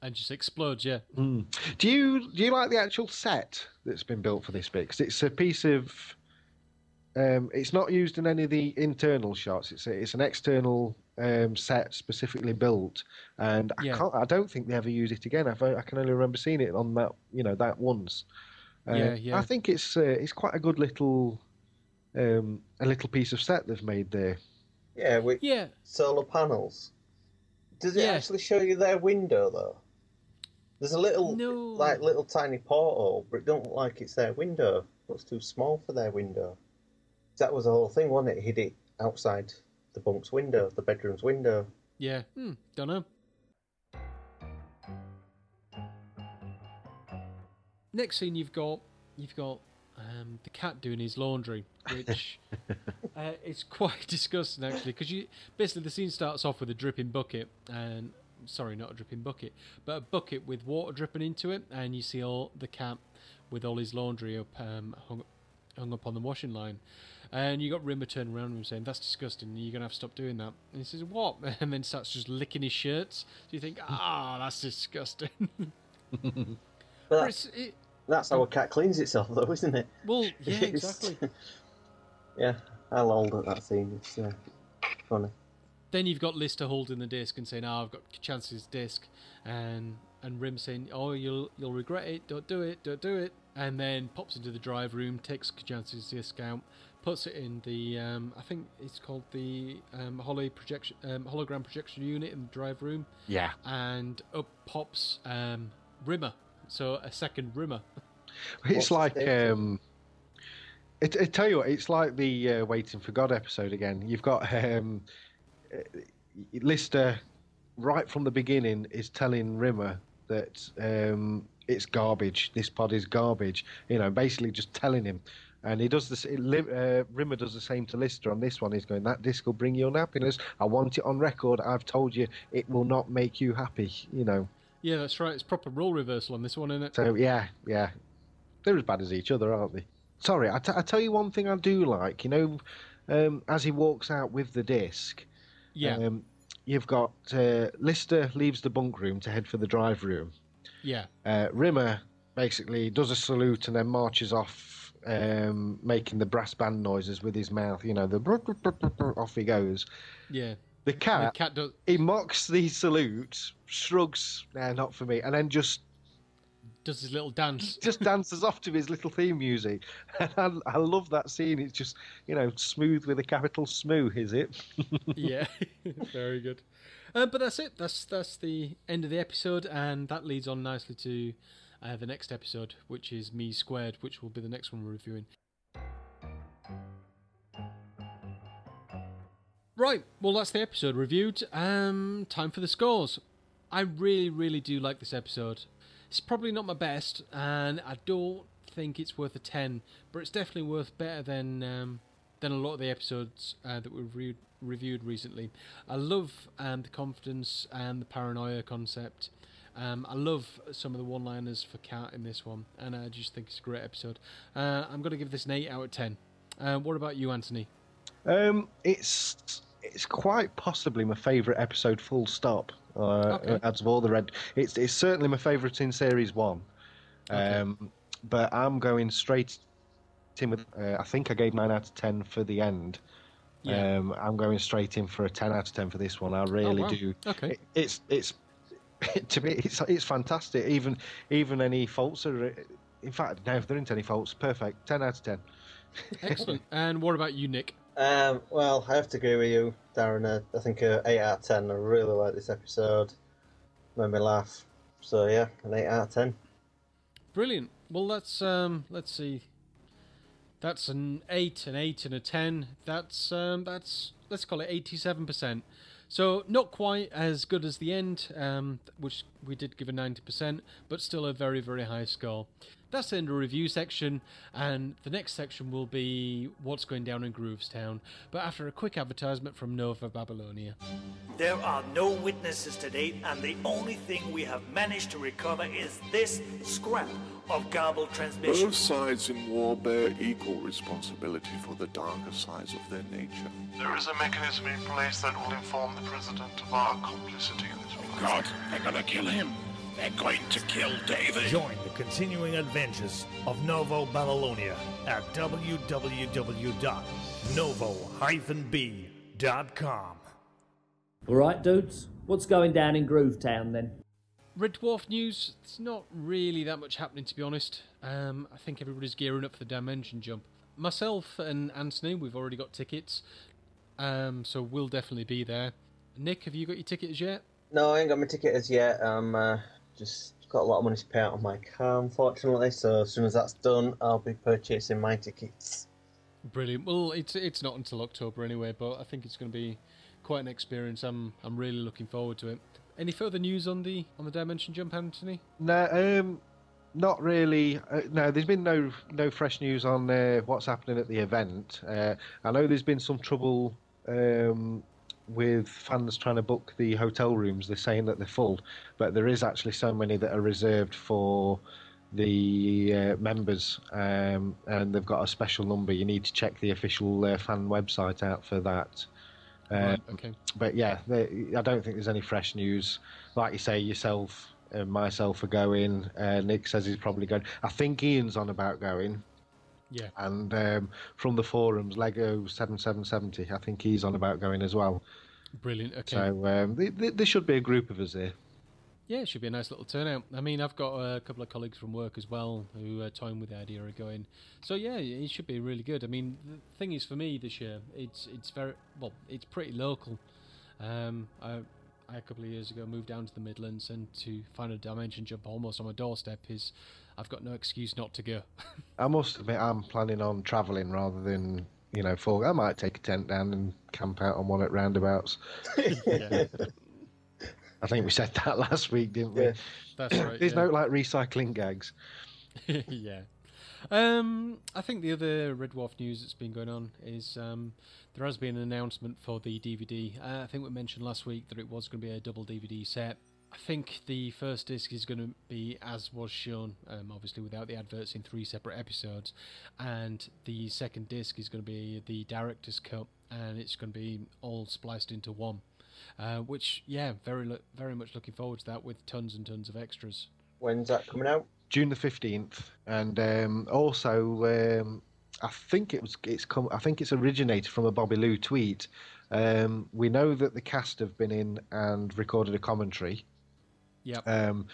And just explodes. Yeah, Mm. Do you do you like the actual set that's been built for this bit? Because it's a piece of. Um, it's not used in any of the internal shots. It's a, it's an external um, set specifically built, and I Yeah. can't. I don't think they ever use it again. I've, I can only remember seeing it on that you know that once. Uh, Yeah, yeah. I think it's uh, it's quite a good little um, a little piece of set they've made there. Yeah, with yeah. solar panels. Does it Yeah. actually show you their window though? There's a little, No. like little tiny portal, but it don't look like it's their window. Looks too small for their window. That was the whole thing, wasn't it? Hid it outside the bunk's window, the bedroom's window. Yeah, hmm, don't know. Next scene, you've got you've got um, the cat doing his laundry, which uh, it's quite disgusting actually, because you basically the scene starts off with a dripping bucket, and sorry, not a dripping bucket, but a bucket with water dripping into it, and you see all the cat with all his laundry up um, hung, hung up on the washing line. And you got Rimmer turning around and saying, That's disgusting, you're going to have to stop doing that. And he says, What? And then starts just licking his shirts. So you think, Ah, that's disgusting. That's, it, that's how a cat cleans itself, though, isn't it? well, yeah, exactly. yeah, I lolled at that scene. It's uh, funny. then you've got Lister holding the disc and saying, "Oh, I've got Chance's disc," and and Rim saying, "Oh, you'll you'll regret it. Don't do it. Don't do it." And then pops into the drive room, takes Chance's disc out, puts it in the um, I think it's called the um, holo projection um, hologram projection unit in the drive room, Yeah. and up pops um, Rimmer. So a second Rimmer. It's What's like um, it, I tell you what, it's like the uh, Waiting for God episode again. You've got um, uh, Lister right from the beginning is telling Rimmer that um, it's garbage. This pod is garbage. You know, basically just telling him. And he does this. Uh, Rimmer does the same to Lister on this one. He's going, "That disc will bring you unhappiness. I want it on record. I've told you it will not make you happy." You know. Yeah, that's right. It's proper role reversal on this one, isn't it? So yeah, yeah, they're as bad as each other, aren't they? Sorry, I, t- I tell you one thing I do like. You know, um, as he walks out with the disc, yeah, um, you've got uh, Lister leaves the bunk room to head for the drive room. yeah, Uh, Rimmer basically does a salute and then marches off, um, making the brass band noises with his mouth. You know, the off he goes. yeah. The And cat, the cat does. he mocks the salute, shrugs, nah, not for me, and then just does his little dance. just dances off to his little theme music. And I, I love that scene. It's just, you know, smooth with a capital smoo, is it? yeah, very good. Uh, but that's it. That's that's the end of the episode, and that leads on nicely to uh, the next episode, which is Me Squared, which will be the next one we're reviewing. Right. Well, that's the episode reviewed. Um, time for the scores. I really, really do like this episode. It's probably not my best, and I don't think it's worth a ten, but it's definitely worth better than um, than a lot of the episodes uh, that we've re- reviewed recently. I love um, the confidence and the paranoia concept. Um, I love some of the one-liners for Cat in this one, and I just think it's a great episode. Uh, I'm going to give this an eight out of ten. Uh, what about you, Anthony? Um, it's it's quite possibly my favourite episode, full stop. Uh, Okay. Out of all the red, it's it's certainly my favourite in series one. Okay. Um, but I'm going straight in with. Uh, I think I gave nine out of ten for the end. Yeah. Um, I'm going straight in for a ten out of ten for this one. I really Oh, wow. do. Okay. It, it's it's to me it's it's fantastic. Even even any faults are. In fact, no, if there aren't any faults, perfect. Ten out of ten. Excellent. and what about you, Nick? Um, well, I have to agree with you, Darren. Uh, I think uh, 8 out of 10. I really like this episode. Made me laugh. So, yeah, an 8 out of 10. Brilliant. Well, let's um, let's see. That's an eight, an eight, and a ten. That's um, that's let's call it eighty-seven percent. So not quite as good as the end, um, which we did give a ninety percent, but still a very very high score. That's the end of the review section, and the next section will be what's going down in Groovestown. But after a quick advertisement from Novo Babylonia. There are no witnesses to date, and the only thing we have managed to recover is this scrap of garbled transmission. Both sides in war bear equal responsibility for the darker sides of their nature. There is a mechanism in place that will inform the President of our complicity in this oh, plot. God, they're gonna kill him. They're going to kill David. Join the continuing adventures of Novo Babylonia at www.novo-b.com. All right, dudes. What's going down in Groovetown then? Red Dwarf news, it's not really that much happening to be honest. Um, I think everybody's gearing up for the dimension jump. Myself and Anthony, we've already got tickets, um, so we'll definitely be there. Nick, have you got your tickets yet? No, I ain't got my ticket as yet. I'm uh, just got a lot of money to pay out on my car, unfortunately. So, as soon as that's done, I'll be purchasing my tickets. Brilliant. Well, it's it's not until October anyway, but I think it's going to be quite an experience. I'm I'm really looking forward to it. Any further news on the on the dimension jump, Anthony? No, um, not really. Uh, no, there's been no no fresh news on uh, what's happening at the event. Uh, I know there's been some trouble um, with fans trying to book the hotel rooms. They're saying that they're full, but there is actually so many that are reserved for the uh, members, um, and they've got a special number. You need to check the official uh, fan website out for that. Um, right. Okay. but yeah, they, I don't think there's any fresh news. Like you say yourself, and myself are going. Uh, Nick says he's probably going. I think Ian's on about going. Yeah. And um, from the forums, Lego seven seven seventy, I think he's on about going as well. Brilliant. Okay. So um, th- th- there should be a group of us here. Yeah, it should be a nice little turnout. I mean, I've got a couple of colleagues from work as well who are toying with the idea of going. So yeah, it should be really good. I mean, the thing is for me this year, it's it's very well, it's pretty local. Um, I, I a couple of years ago moved down to the Midlands, and to find a dimension jump almost on my doorstep is, I've got no excuse not to go. I must admit, I'm planning on travelling rather than you know, for I might take a tent down and camp out on one at roundabouts. yeah. I think we said that last week, didn't we? Yeah. That's right. There's yeah. no like recycling gags. yeah. Um, I think the other Red Dwarf news that's been going on is um, there has been an announcement for the DVD. Uh, I think we mentioned last week that it was going to be a double DVD set. I think the first disc is going to be as was shown, um, obviously without the adverts in three separate episodes, and the second disc is going to be the director's cut, and it's going to be all spliced into one. Uh, which, yeah, very lo- very much looking forward to that with tons and tons of extras. When's that coming out? June the fifteenth, and um, also um, I think it was it's come. I think it's originated from a Bobby Llew tweet. Um, we know that the cast have been in and recorded a commentary. Yep. Um,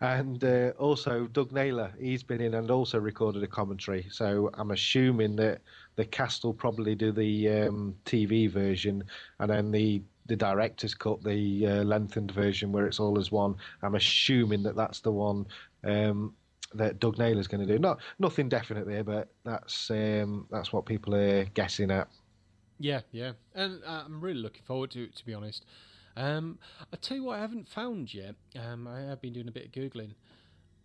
and uh, also Doug Naylor, he's been in and also recorded a commentary. So I'm assuming that the cast will probably do the um, TV version, and then the the director's cut, the uh, lengthened version where it's all as one. I'm assuming that that's the one um, that Doug Naylor's going to do. Not nothing definite there, but that's um, that's what people are guessing at. Yeah, yeah, and uh, I'm really looking forward to it. To be honest, um, I tell you what, I haven't found yet. Um, I have been doing a bit of googling.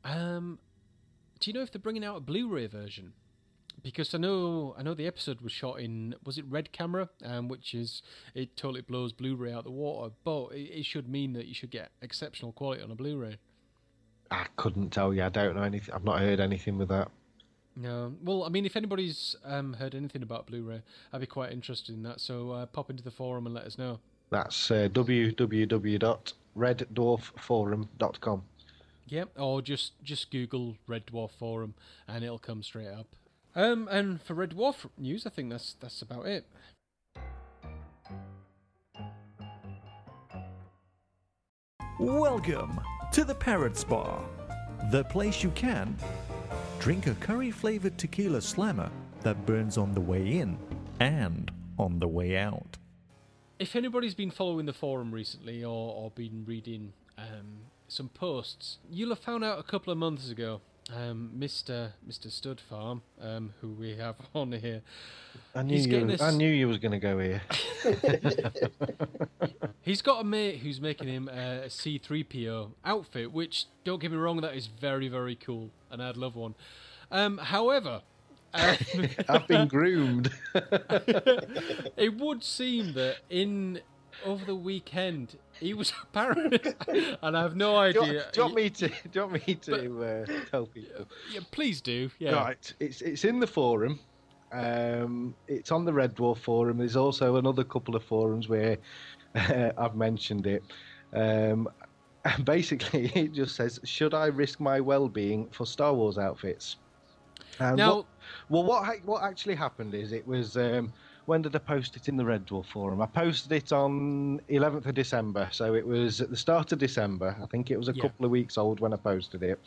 Um, do you know if they're bringing out a Blu-ray version? Because I know, I know the episode was shot in was it red camera, um, which is it totally blows Blu-ray out the water. But it, it should mean that you should get exceptional quality on a Blu-ray. I couldn't tell you. I don't know anything. I've not heard anything with that. No, well, I mean, if anybody's um, heard anything about Blu-ray, I'd be quite interested in that. So uh, pop into the forum and let us know. That's uh, www.reddwarfforum.com. Yep, or just just Google Red Dwarf Forum and it'll come straight up. Um, and for Red Dwarf news, I think that's that's about it. Welcome to the Parrots Bar, the place you can drink a curry flavored tequila slammer that burns on the way in and on the way out. If anybody's been following the forum recently or, or been reading um, some posts, you'll have found out a couple of months ago, um, Mr. Mr. Stud Farm, um, who we have on here, I knew you. this- I knew you was going to go here. He's got a mate who's making him a C3PO outfit, which, don't get me wrong, that is very, very cool, and I'd love one. Um, however, um, I've been groomed. it would seem that in over the weekend he was apparently, and I have no do, you, idea. want- do you want me to? Do you want me to uh, tell people? Yeah, please do. Yeah. Right, it's it's in the forum. Um, it's on the Red Dwarf forum. There's also another couple of forums where uh, I've mentioned it. Um, and basically, it just says, "Should I risk my well-being for Star Wars outfits?" And Now- what, well, what what actually happened is it was um, when did I post it in the Red Dwarf forum? I posted it on 11th of December, so it was at the start of December. I think it was a Yeah. couple of weeks old when I posted it.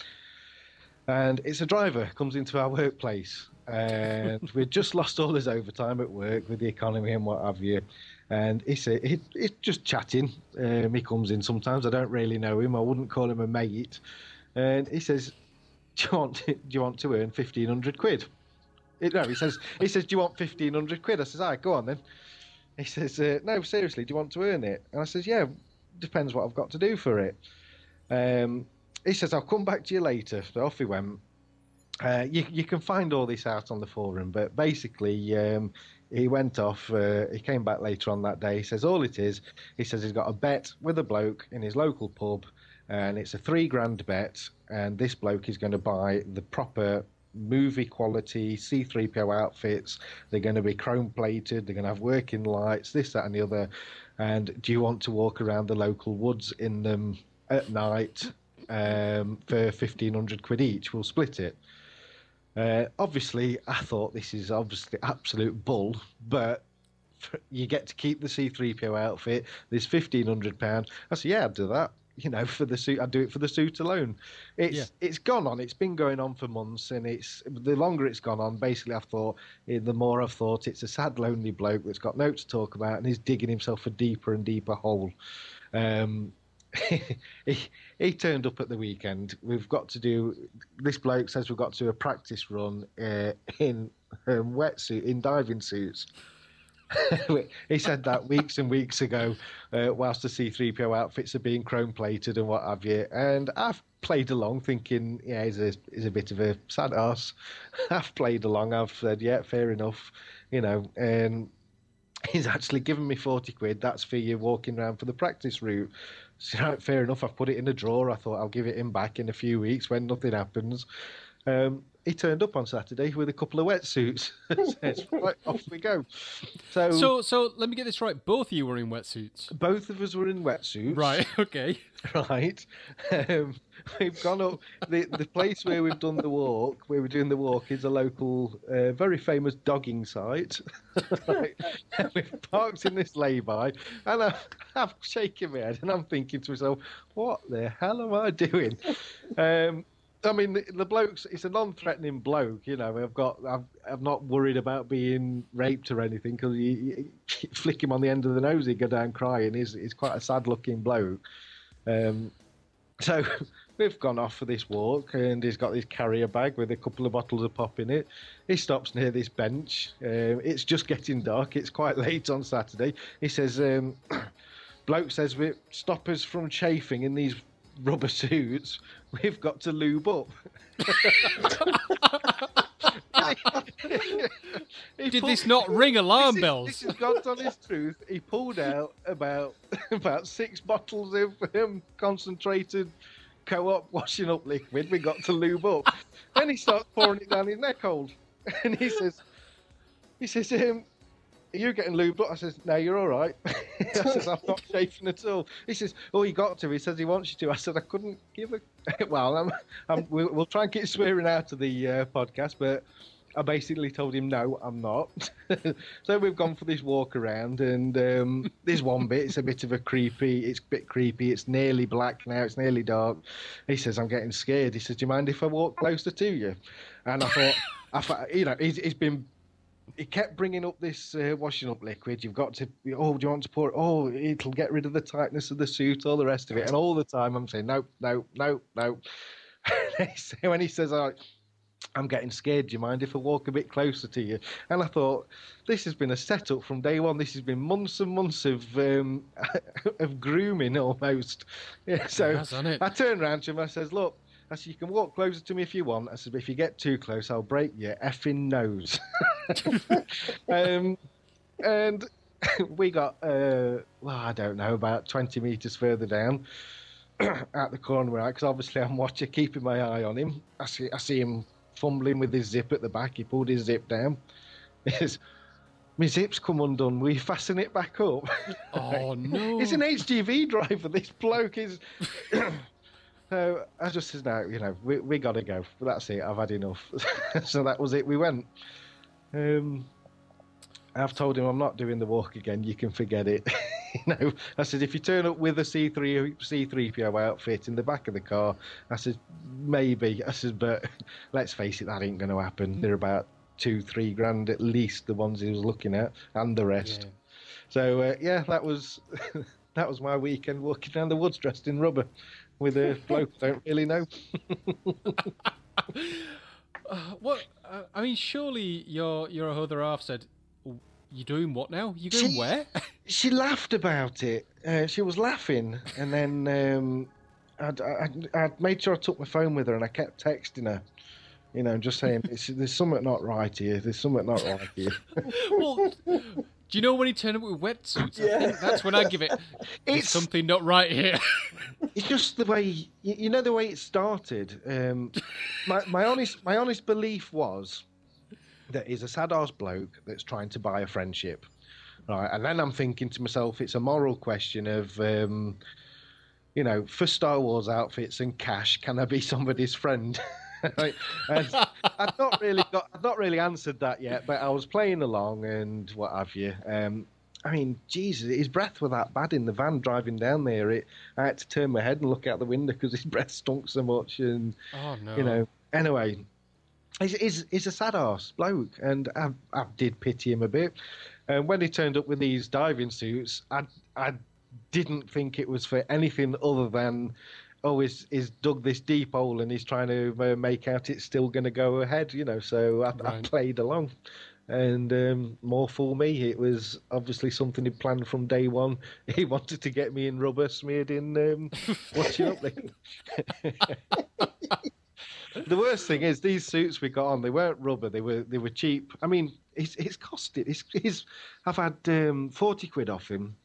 And it's a driver comes into our workplace, and we'd just lost all his overtime at work with the economy and what have you. And he said he, he's just chatting. Um, he comes in sometimes. I don't really know him. I wouldn't call him a mate. And he says, "Do you want do you want to earn fifteen hundred quid?" It- no, he says he says, "Do you want fifteen hundred quid?" I says, "All right, go on then." He says, uh, "No, seriously, do you want to earn it?" And I says, "Yeah, depends what I've got to do for it." Um, he says, "I'll come back to you later." So off he went. Uh, you you can find all this out on the forum, but basically, um, he went off. Uh, he came back later on that day. He says all it is. He says he's got a bet with a bloke in his local pub, and it's a three grand bet. And this bloke is going to buy the proper movie quality C3PO outfits. They're going to be chrome plated. They're going to have working lights, this, that, and the other. And do you want to walk around the local woods in them at night? um, for fifteen hundred quid each. We'll split it. Uh, obviously, I thought this is obviously absolute bull, but you get to keep the C3PO outfit. There's fifteen hundred pound. I said, yeah, I'd do that. You know, for the suit, I'd do it for the suit alone. It's Yeah. it's gone on. It's been going on for months, and it's the longer it's gone on. Basically, I've thought eh, the more I've thought it's a sad, lonely bloke that's got no to talk about, and he's digging himself a deeper and deeper hole. Um, he, he turned up at the weekend. We've got to do. This bloke says we've got to do a practice run uh, in um, wetsuit, in diving suits. he said that weeks and weeks ago, uh, whilst the C3PO outfits are being chrome plated and what have you. And I've played along, thinking, yeah, he's a, he's a bit of a sad ass. I've played along. I've said, yeah, fair enough, you know. And he's actually given me 40 quid. That's for you walking around for the practice route. So, fair enough. I've put it in a drawer. I thought I'll give it him back in a few weeks when nothing happens. Um, he turned up on Saturday with a couple of wetsuits. Says, right, off we go. So, So, so let me get this right. Both of you were in wetsuits. both of us were in wetsuits. Right. Okay. Right. Um, we've gone up. The, the place where we've done the walk, where we're doing the walk, is a local, uh, very famous dogging site. right. And we've parked in this lay-by, and I'm, I'm shaking my head, and I'm thinking to myself, what the hell am I doing? Um, I mean, the, the bloke's it's a non-threatening bloke, you know. I've got, I'm, I'm not worried about being raped or anything because you, you flick him on the end of the nose, he'd go down crying. He's, he's quite a sad-looking bloke. Um, so we've gone off for this walk, and he's got this carrier bag with a couple of bottles of pop in it. He stops near this bench. Um, it's just getting dark. It's quite late on Saturday. He says, um, "Bloke says we stop us from chafing in these rubber suits. We've got to lube up." He Did pulled- this not ring alarm this is- bells? This is God's honest truth. He pulled out about about six bottles of um, concentrated co-op washing up liquid. We got to lube up. then he starts pouring it down his neck hole, and he says, he says, um, "Are you getting lubed up?" I says, "No, you're all right." I says, "I'm not chafing at all." He says, "Oh, you got to." He says he wants you to. I said, "I couldn't give a." well, I'm, I'm, we'll, we'll try and get swearing out of the uh, podcast, but. I basically told him no, I'm not. so we've gone for this walk around, and um, there's one bit. It's a bit of a creepy. It's a bit creepy. It's nearly black now. It's nearly dark. He says, "I'm getting scared." He says, "Do you mind if I walk closer to you?" And I thought, I thought you know, he's, he's been. He kept bringing up this uh, washing up liquid. You've got to. Oh, do you want to pour it? Oh, it'll get rid of the tightness of the suit. All the rest of it. And all the time, I'm saying, no, no, no, no. when he says, "All right." I'm getting scared. Do you mind if I walk a bit closer to you? And I thought, this has been a setup from day one. This has been months and months of um, of grooming almost. Yeah, so has. I turned around to him. I says, look. I said, you can walk closer to me if you want. I said, but if you get too close, I'll break your effing nose. um, and we got, uh, well, I don't know, about 20 metres further down at the corner where because obviously I'm watching, keeping my eye on him. I see, I see him fumbling with his zip at the back. He pulled his zip down. He says, my zip's come undone. We fasten it back up. Oh no! It's an HGV driver. This bloke is. so I just said, no, you know, we we got to go. That's it. I've had enough. so that was it. We went. Um, I've told him I'm not doing the walk again. You can forget it. you know, I said if you turn up with a C3 C3PO outfit in the back of the car, I said maybe. I said, but let's face it, that ain't going to happen. They're about two, three grand at least. The ones he was looking at, and the rest. Yeah. So uh, yeah, that was that was my weekend walking around the woods dressed in rubber with a bloke I don't really know. Uh, what? Uh, I mean, surely your your other half said, "Oh, "You doing what now? You going She- where?" she laughed about it. Uh, she was laughing, and then um, I'd, I'd, I'd made sure I took my phone with her, and I kept texting her. You know, just saying, it's, "There's something not right here. There's something not right here." well, do you know when he turned up with wetsuits? Think that's when I give it. There's It's- something not right here. It's just the way you, you know the way it started. Um, my my honest my honest belief was that he's a sad ass bloke that's trying to buy a friendship, right? And then I'm thinking to myself, it's a moral question of. Um, you know, for Star Wars outfits and cash, can I be somebody's friend? Right? I've not really got, I've not really answered that yet, but I was playing along and what have you. Um, I mean, Jesus, his breath was that bad in the van driving down there. It, I had to turn my head and look out the window because his breath stunk so much. And Oh no. you know, anyway, he's, he's, he's a sad ass bloke, and I, I did pity him a bit. And when he turned up with these diving suits, I, I didn't think it was for anything other than, oh, he's, he's dug this deep hole and he's trying to uh, make out it's still going to go ahead, you know. So I, I played along. And um, more for me, it was obviously something he planned from day one. He wanted to get me in rubber smeared in um, up liquid. the worst thing is these suits we got on. They weren't rubber. They were they were cheap. I mean, it's it's costed. It's, it's I've had um, forty quid off him.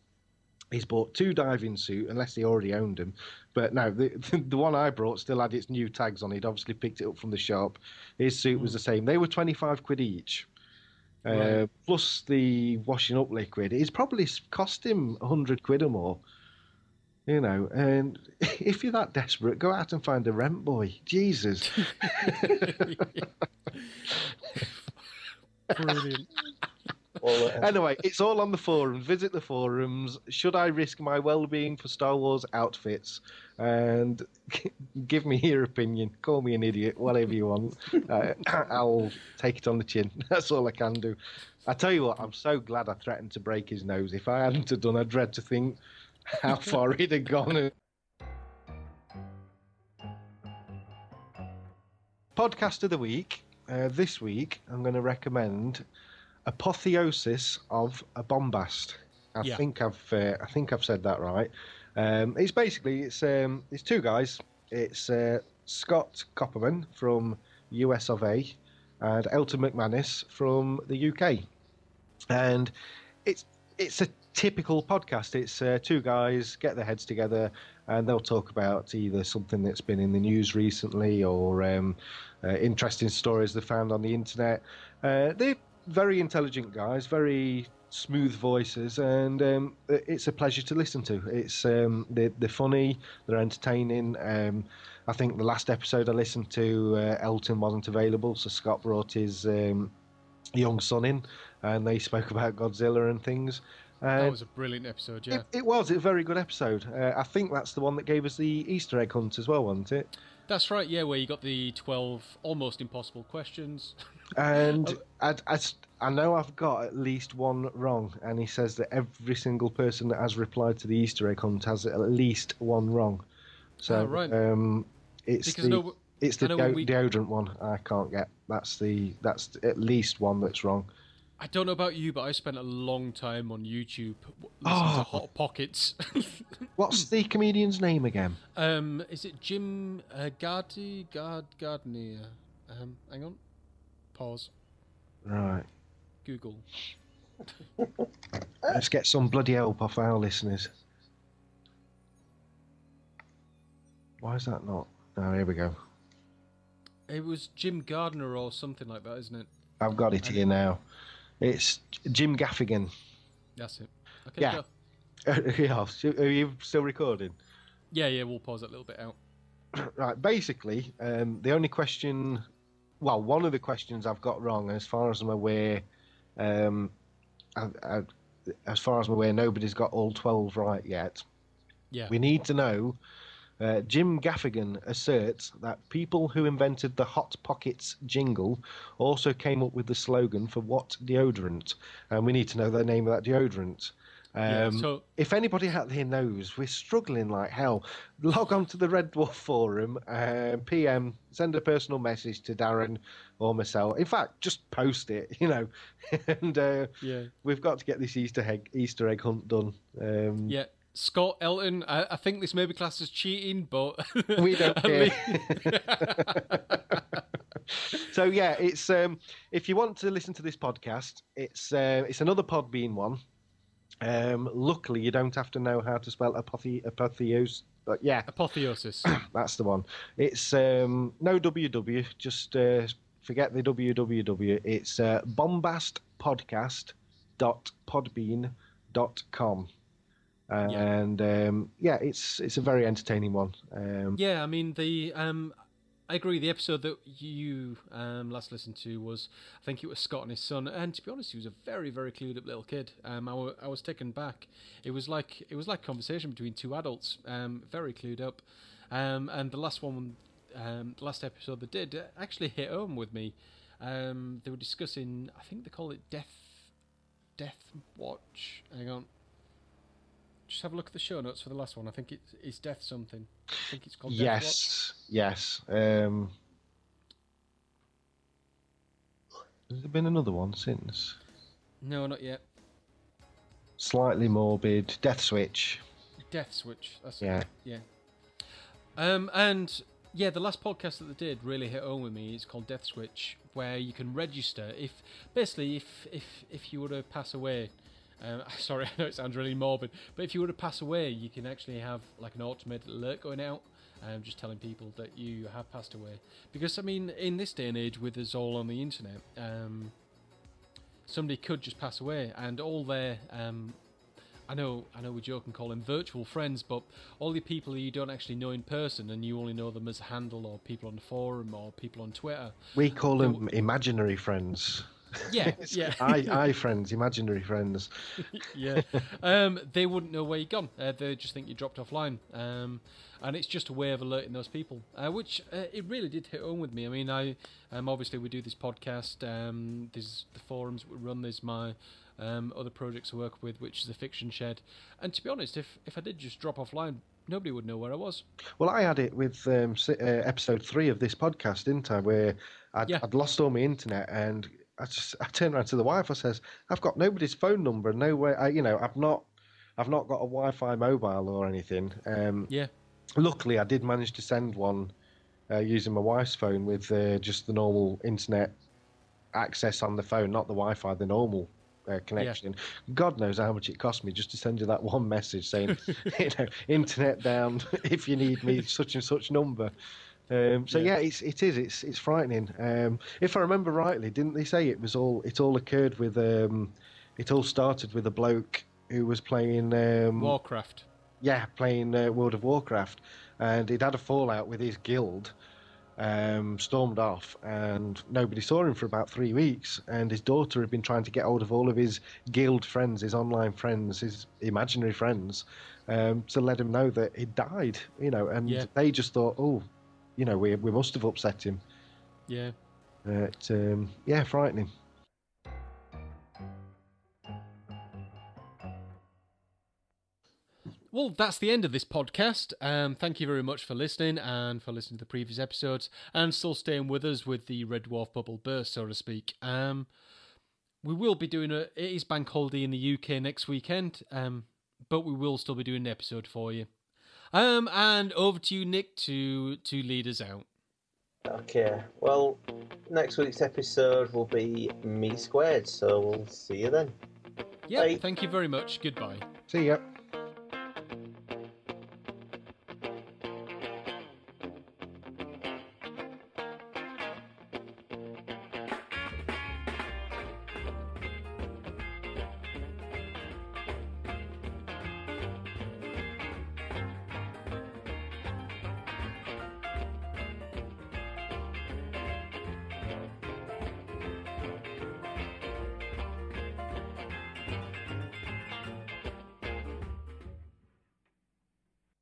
He's bought two diving suit, unless he already owned them. But no, the, the one I brought still had its new tags on. He'd obviously picked it up from the shop. His suit was the same. They were twenty five quid each. Uh, Right. plus the washing up liquid. It's probably cost him hundred quid or more. You know, and if you're that desperate, go out and find a rent boy. Jesus. Brilliant. Anyway, it's all on the forums. Visit the forums. Should I risk my well-being for Star Wars outfits? And give me your opinion. Call me an idiot, whatever you want. Uh, I'll take it on the chin. That's all I can do. I tell you what, I'm so glad I threatened to break his nose. If I hadn't have done, I dread to think how far he'd have gone. Podcast of the week. Uh, this week, I'm going to recommend Apotheosis of a Bombast. I Yeah. think I've uh, I think I've said that right. Um, it's basically it's um, it's two guys. It's uh, Scott Copperman from US of A and Elton McManus from the UK, and it's it's a typical podcast. It's uh, two guys get their heads together and they'll talk about either something that's been in the news recently or um, uh, interesting stories they found on the internet. Uh, they're very intelligent guys, very smooth voices, and um, it's a pleasure to listen to. It's um, they're, they're funny, they're entertaining. Um, I think the last episode I listened to, uh, Elton wasn't available, so Scott brought his um, young son in, and they spoke about Godzilla and things. That was a brilliant episode. Yeah. it, it was a very good episode. Uh, I think that's the one that gave us the Easter egg hunt as well, wasn't it? That's right. Yeah, where you got the twelve almost impossible questions. And I, I, I know I've got at least one wrong, and he says that every single person that has replied to the Easter egg hunt has at least one wrong. So Oh, right. um, it's Because the no- it's the we- deodorant one. I can't get. That's the that's at least one that's wrong. I don't know about you, but I spent a long time on YouTube listening Oh. to Hot Pockets. What's the comedian's name again? um, is it Jim uh, Gardy Gard Gardner? Um, hang on. Pause. Right. Google. Let's get some bloody help off our listeners. Why is that not? Oh, here we go. It was Jim Gardner or something like that, isn't it? I've got it here now. It's Jim Gaffigan. That's it. Okay. Yeah. go. yeah, are you still recording? Yeah, yeah. We'll pause that a little bit out. Right, basically, um, the only question, well, one of the questions I've got wrong, as far as I'm aware, um, I, I, as far as I'm aware, nobody's got all 12 right yet. Yeah. We need to know. Uh, Jim Gaffigan asserts that people who invented the Hot Pockets jingle also came up with the slogan for what deodorant, and we need to know the name of that deodorant. Um, Yeah, so- if anybody out there knows, we're struggling like hell. Log on to the Red Dwarf forum, uh, PM, send a personal message to Darren or myself. In fact, just post it, you know. and uh, Yeah. we've got to get this Easter egg Easter egg hunt done. Um, Yeah. Scott Elton. I, I think this may be classed as cheating, but We don't care. so yeah, it's um, if you want to listen to this podcast, it's uh, it's another Podbean one. Um, luckily, you don't have to know how to spell apothe- apotheos. But yeah, Apotheosis. that's the one. It's um, no www. Just uh, forget the www. It's uh, bombastpodcast.podbean.com. and um, yeah, it's it's a very entertaining one. Um, Yeah, I mean the um, I agree. The episode that you um, last listened to was, I think it was Scott and his son, and to be honest, he was a very, very clued up little kid. Um, I, wa- I was taken back. It was like it was like conversation between two adults, um, very clued up. Um, and the last one, um, the last episode they did actually hit home with me. Um, they were discussing, I think they call it Death, Death Watch. Hang on. Just have a look at the show notes for the last one. I think it's, it's Death something. I think it's called Death yes, yes. Um, has there been another one since? No, not yet. Slightly morbid. Death Switch. Death Switch. That's Yeah. it. Yeah. Um, and yeah, the last podcast that they did really hit home with me. It's called Death Switch, where you can register if basically if if if you were to pass away. Um, sorry, I know it sounds really morbid, but if you were to pass away, you can actually have like an automated alert going out, um, just telling people that you have passed away. Because I mean, in this day and age, with us all on the internet, um, somebody could just pass away, and all their um, I know, I know, we joke and call them virtual friends, but all the people you don't actually know in person, and you only know them as a handle, or people on the forum, or people on Twitter. We call them imaginary friends. Yeah, yeah. I, I friends, imaginary friends. yeah, um, they wouldn't know where you've gone. Uh, they just think you dropped offline, um, and it's just a way of alerting those people, uh, which uh, it really did hit home with me. I mean, I um, obviously we do this podcast. Um, there's the forums we run. There's my um, other projects I work with, which is the Fiction Shed. And to be honest, if if I did just drop offline, nobody would know where I was. Well, I had it with um, uh, episode three of this podcast, didn't I? Where I'd, Yeah. I'd lost all my internet, and I just I turned around to the wife. I says, "I've got nobody's phone number, no way. I, you know, I've not, I've not got a Wi-Fi mobile or anything." Um, Yeah. Luckily, I did manage to send one uh, using my wife's phone with uh, just the normal internet access on the phone, not the Wi-Fi, the normal uh, connection. God knows how much it cost me just to send you that one message saying, you know, internet down if you need me, such and such number. Um, so yeah. it's it is it's it's frightening. Um, if I remember rightly, didn't they say it was all it all occurred with um, it all started with a bloke who was playing um, Warcraft. yeah, playing uh, World of Warcraft, and he'd had a fallout with his guild, um, stormed off, and nobody saw him for about three weeks. And his daughter had been trying to get hold of all of his guild friends, his online friends, his imaginary friends, um, to let him know that he'd died. You know, and Yeah. they just thought, oh, you know, we we must have upset him. Yeah. It, um, yeah, frightening. Well, that's the end of this podcast. Um, thank you very much for listening and for listening to the previous episodes and still staying with us with the Red Dwarf bubble burst, so to speak. Um, we will be doing a it is bank holiday in the UK next weekend, um, but we will still be doing an episode for you. Um, and over to you, Nick, to to lead us out. Okay, well, next week's episode will be me squared, so we'll see you then. Yeah, Bye. thank you very much. Goodbye. See ya.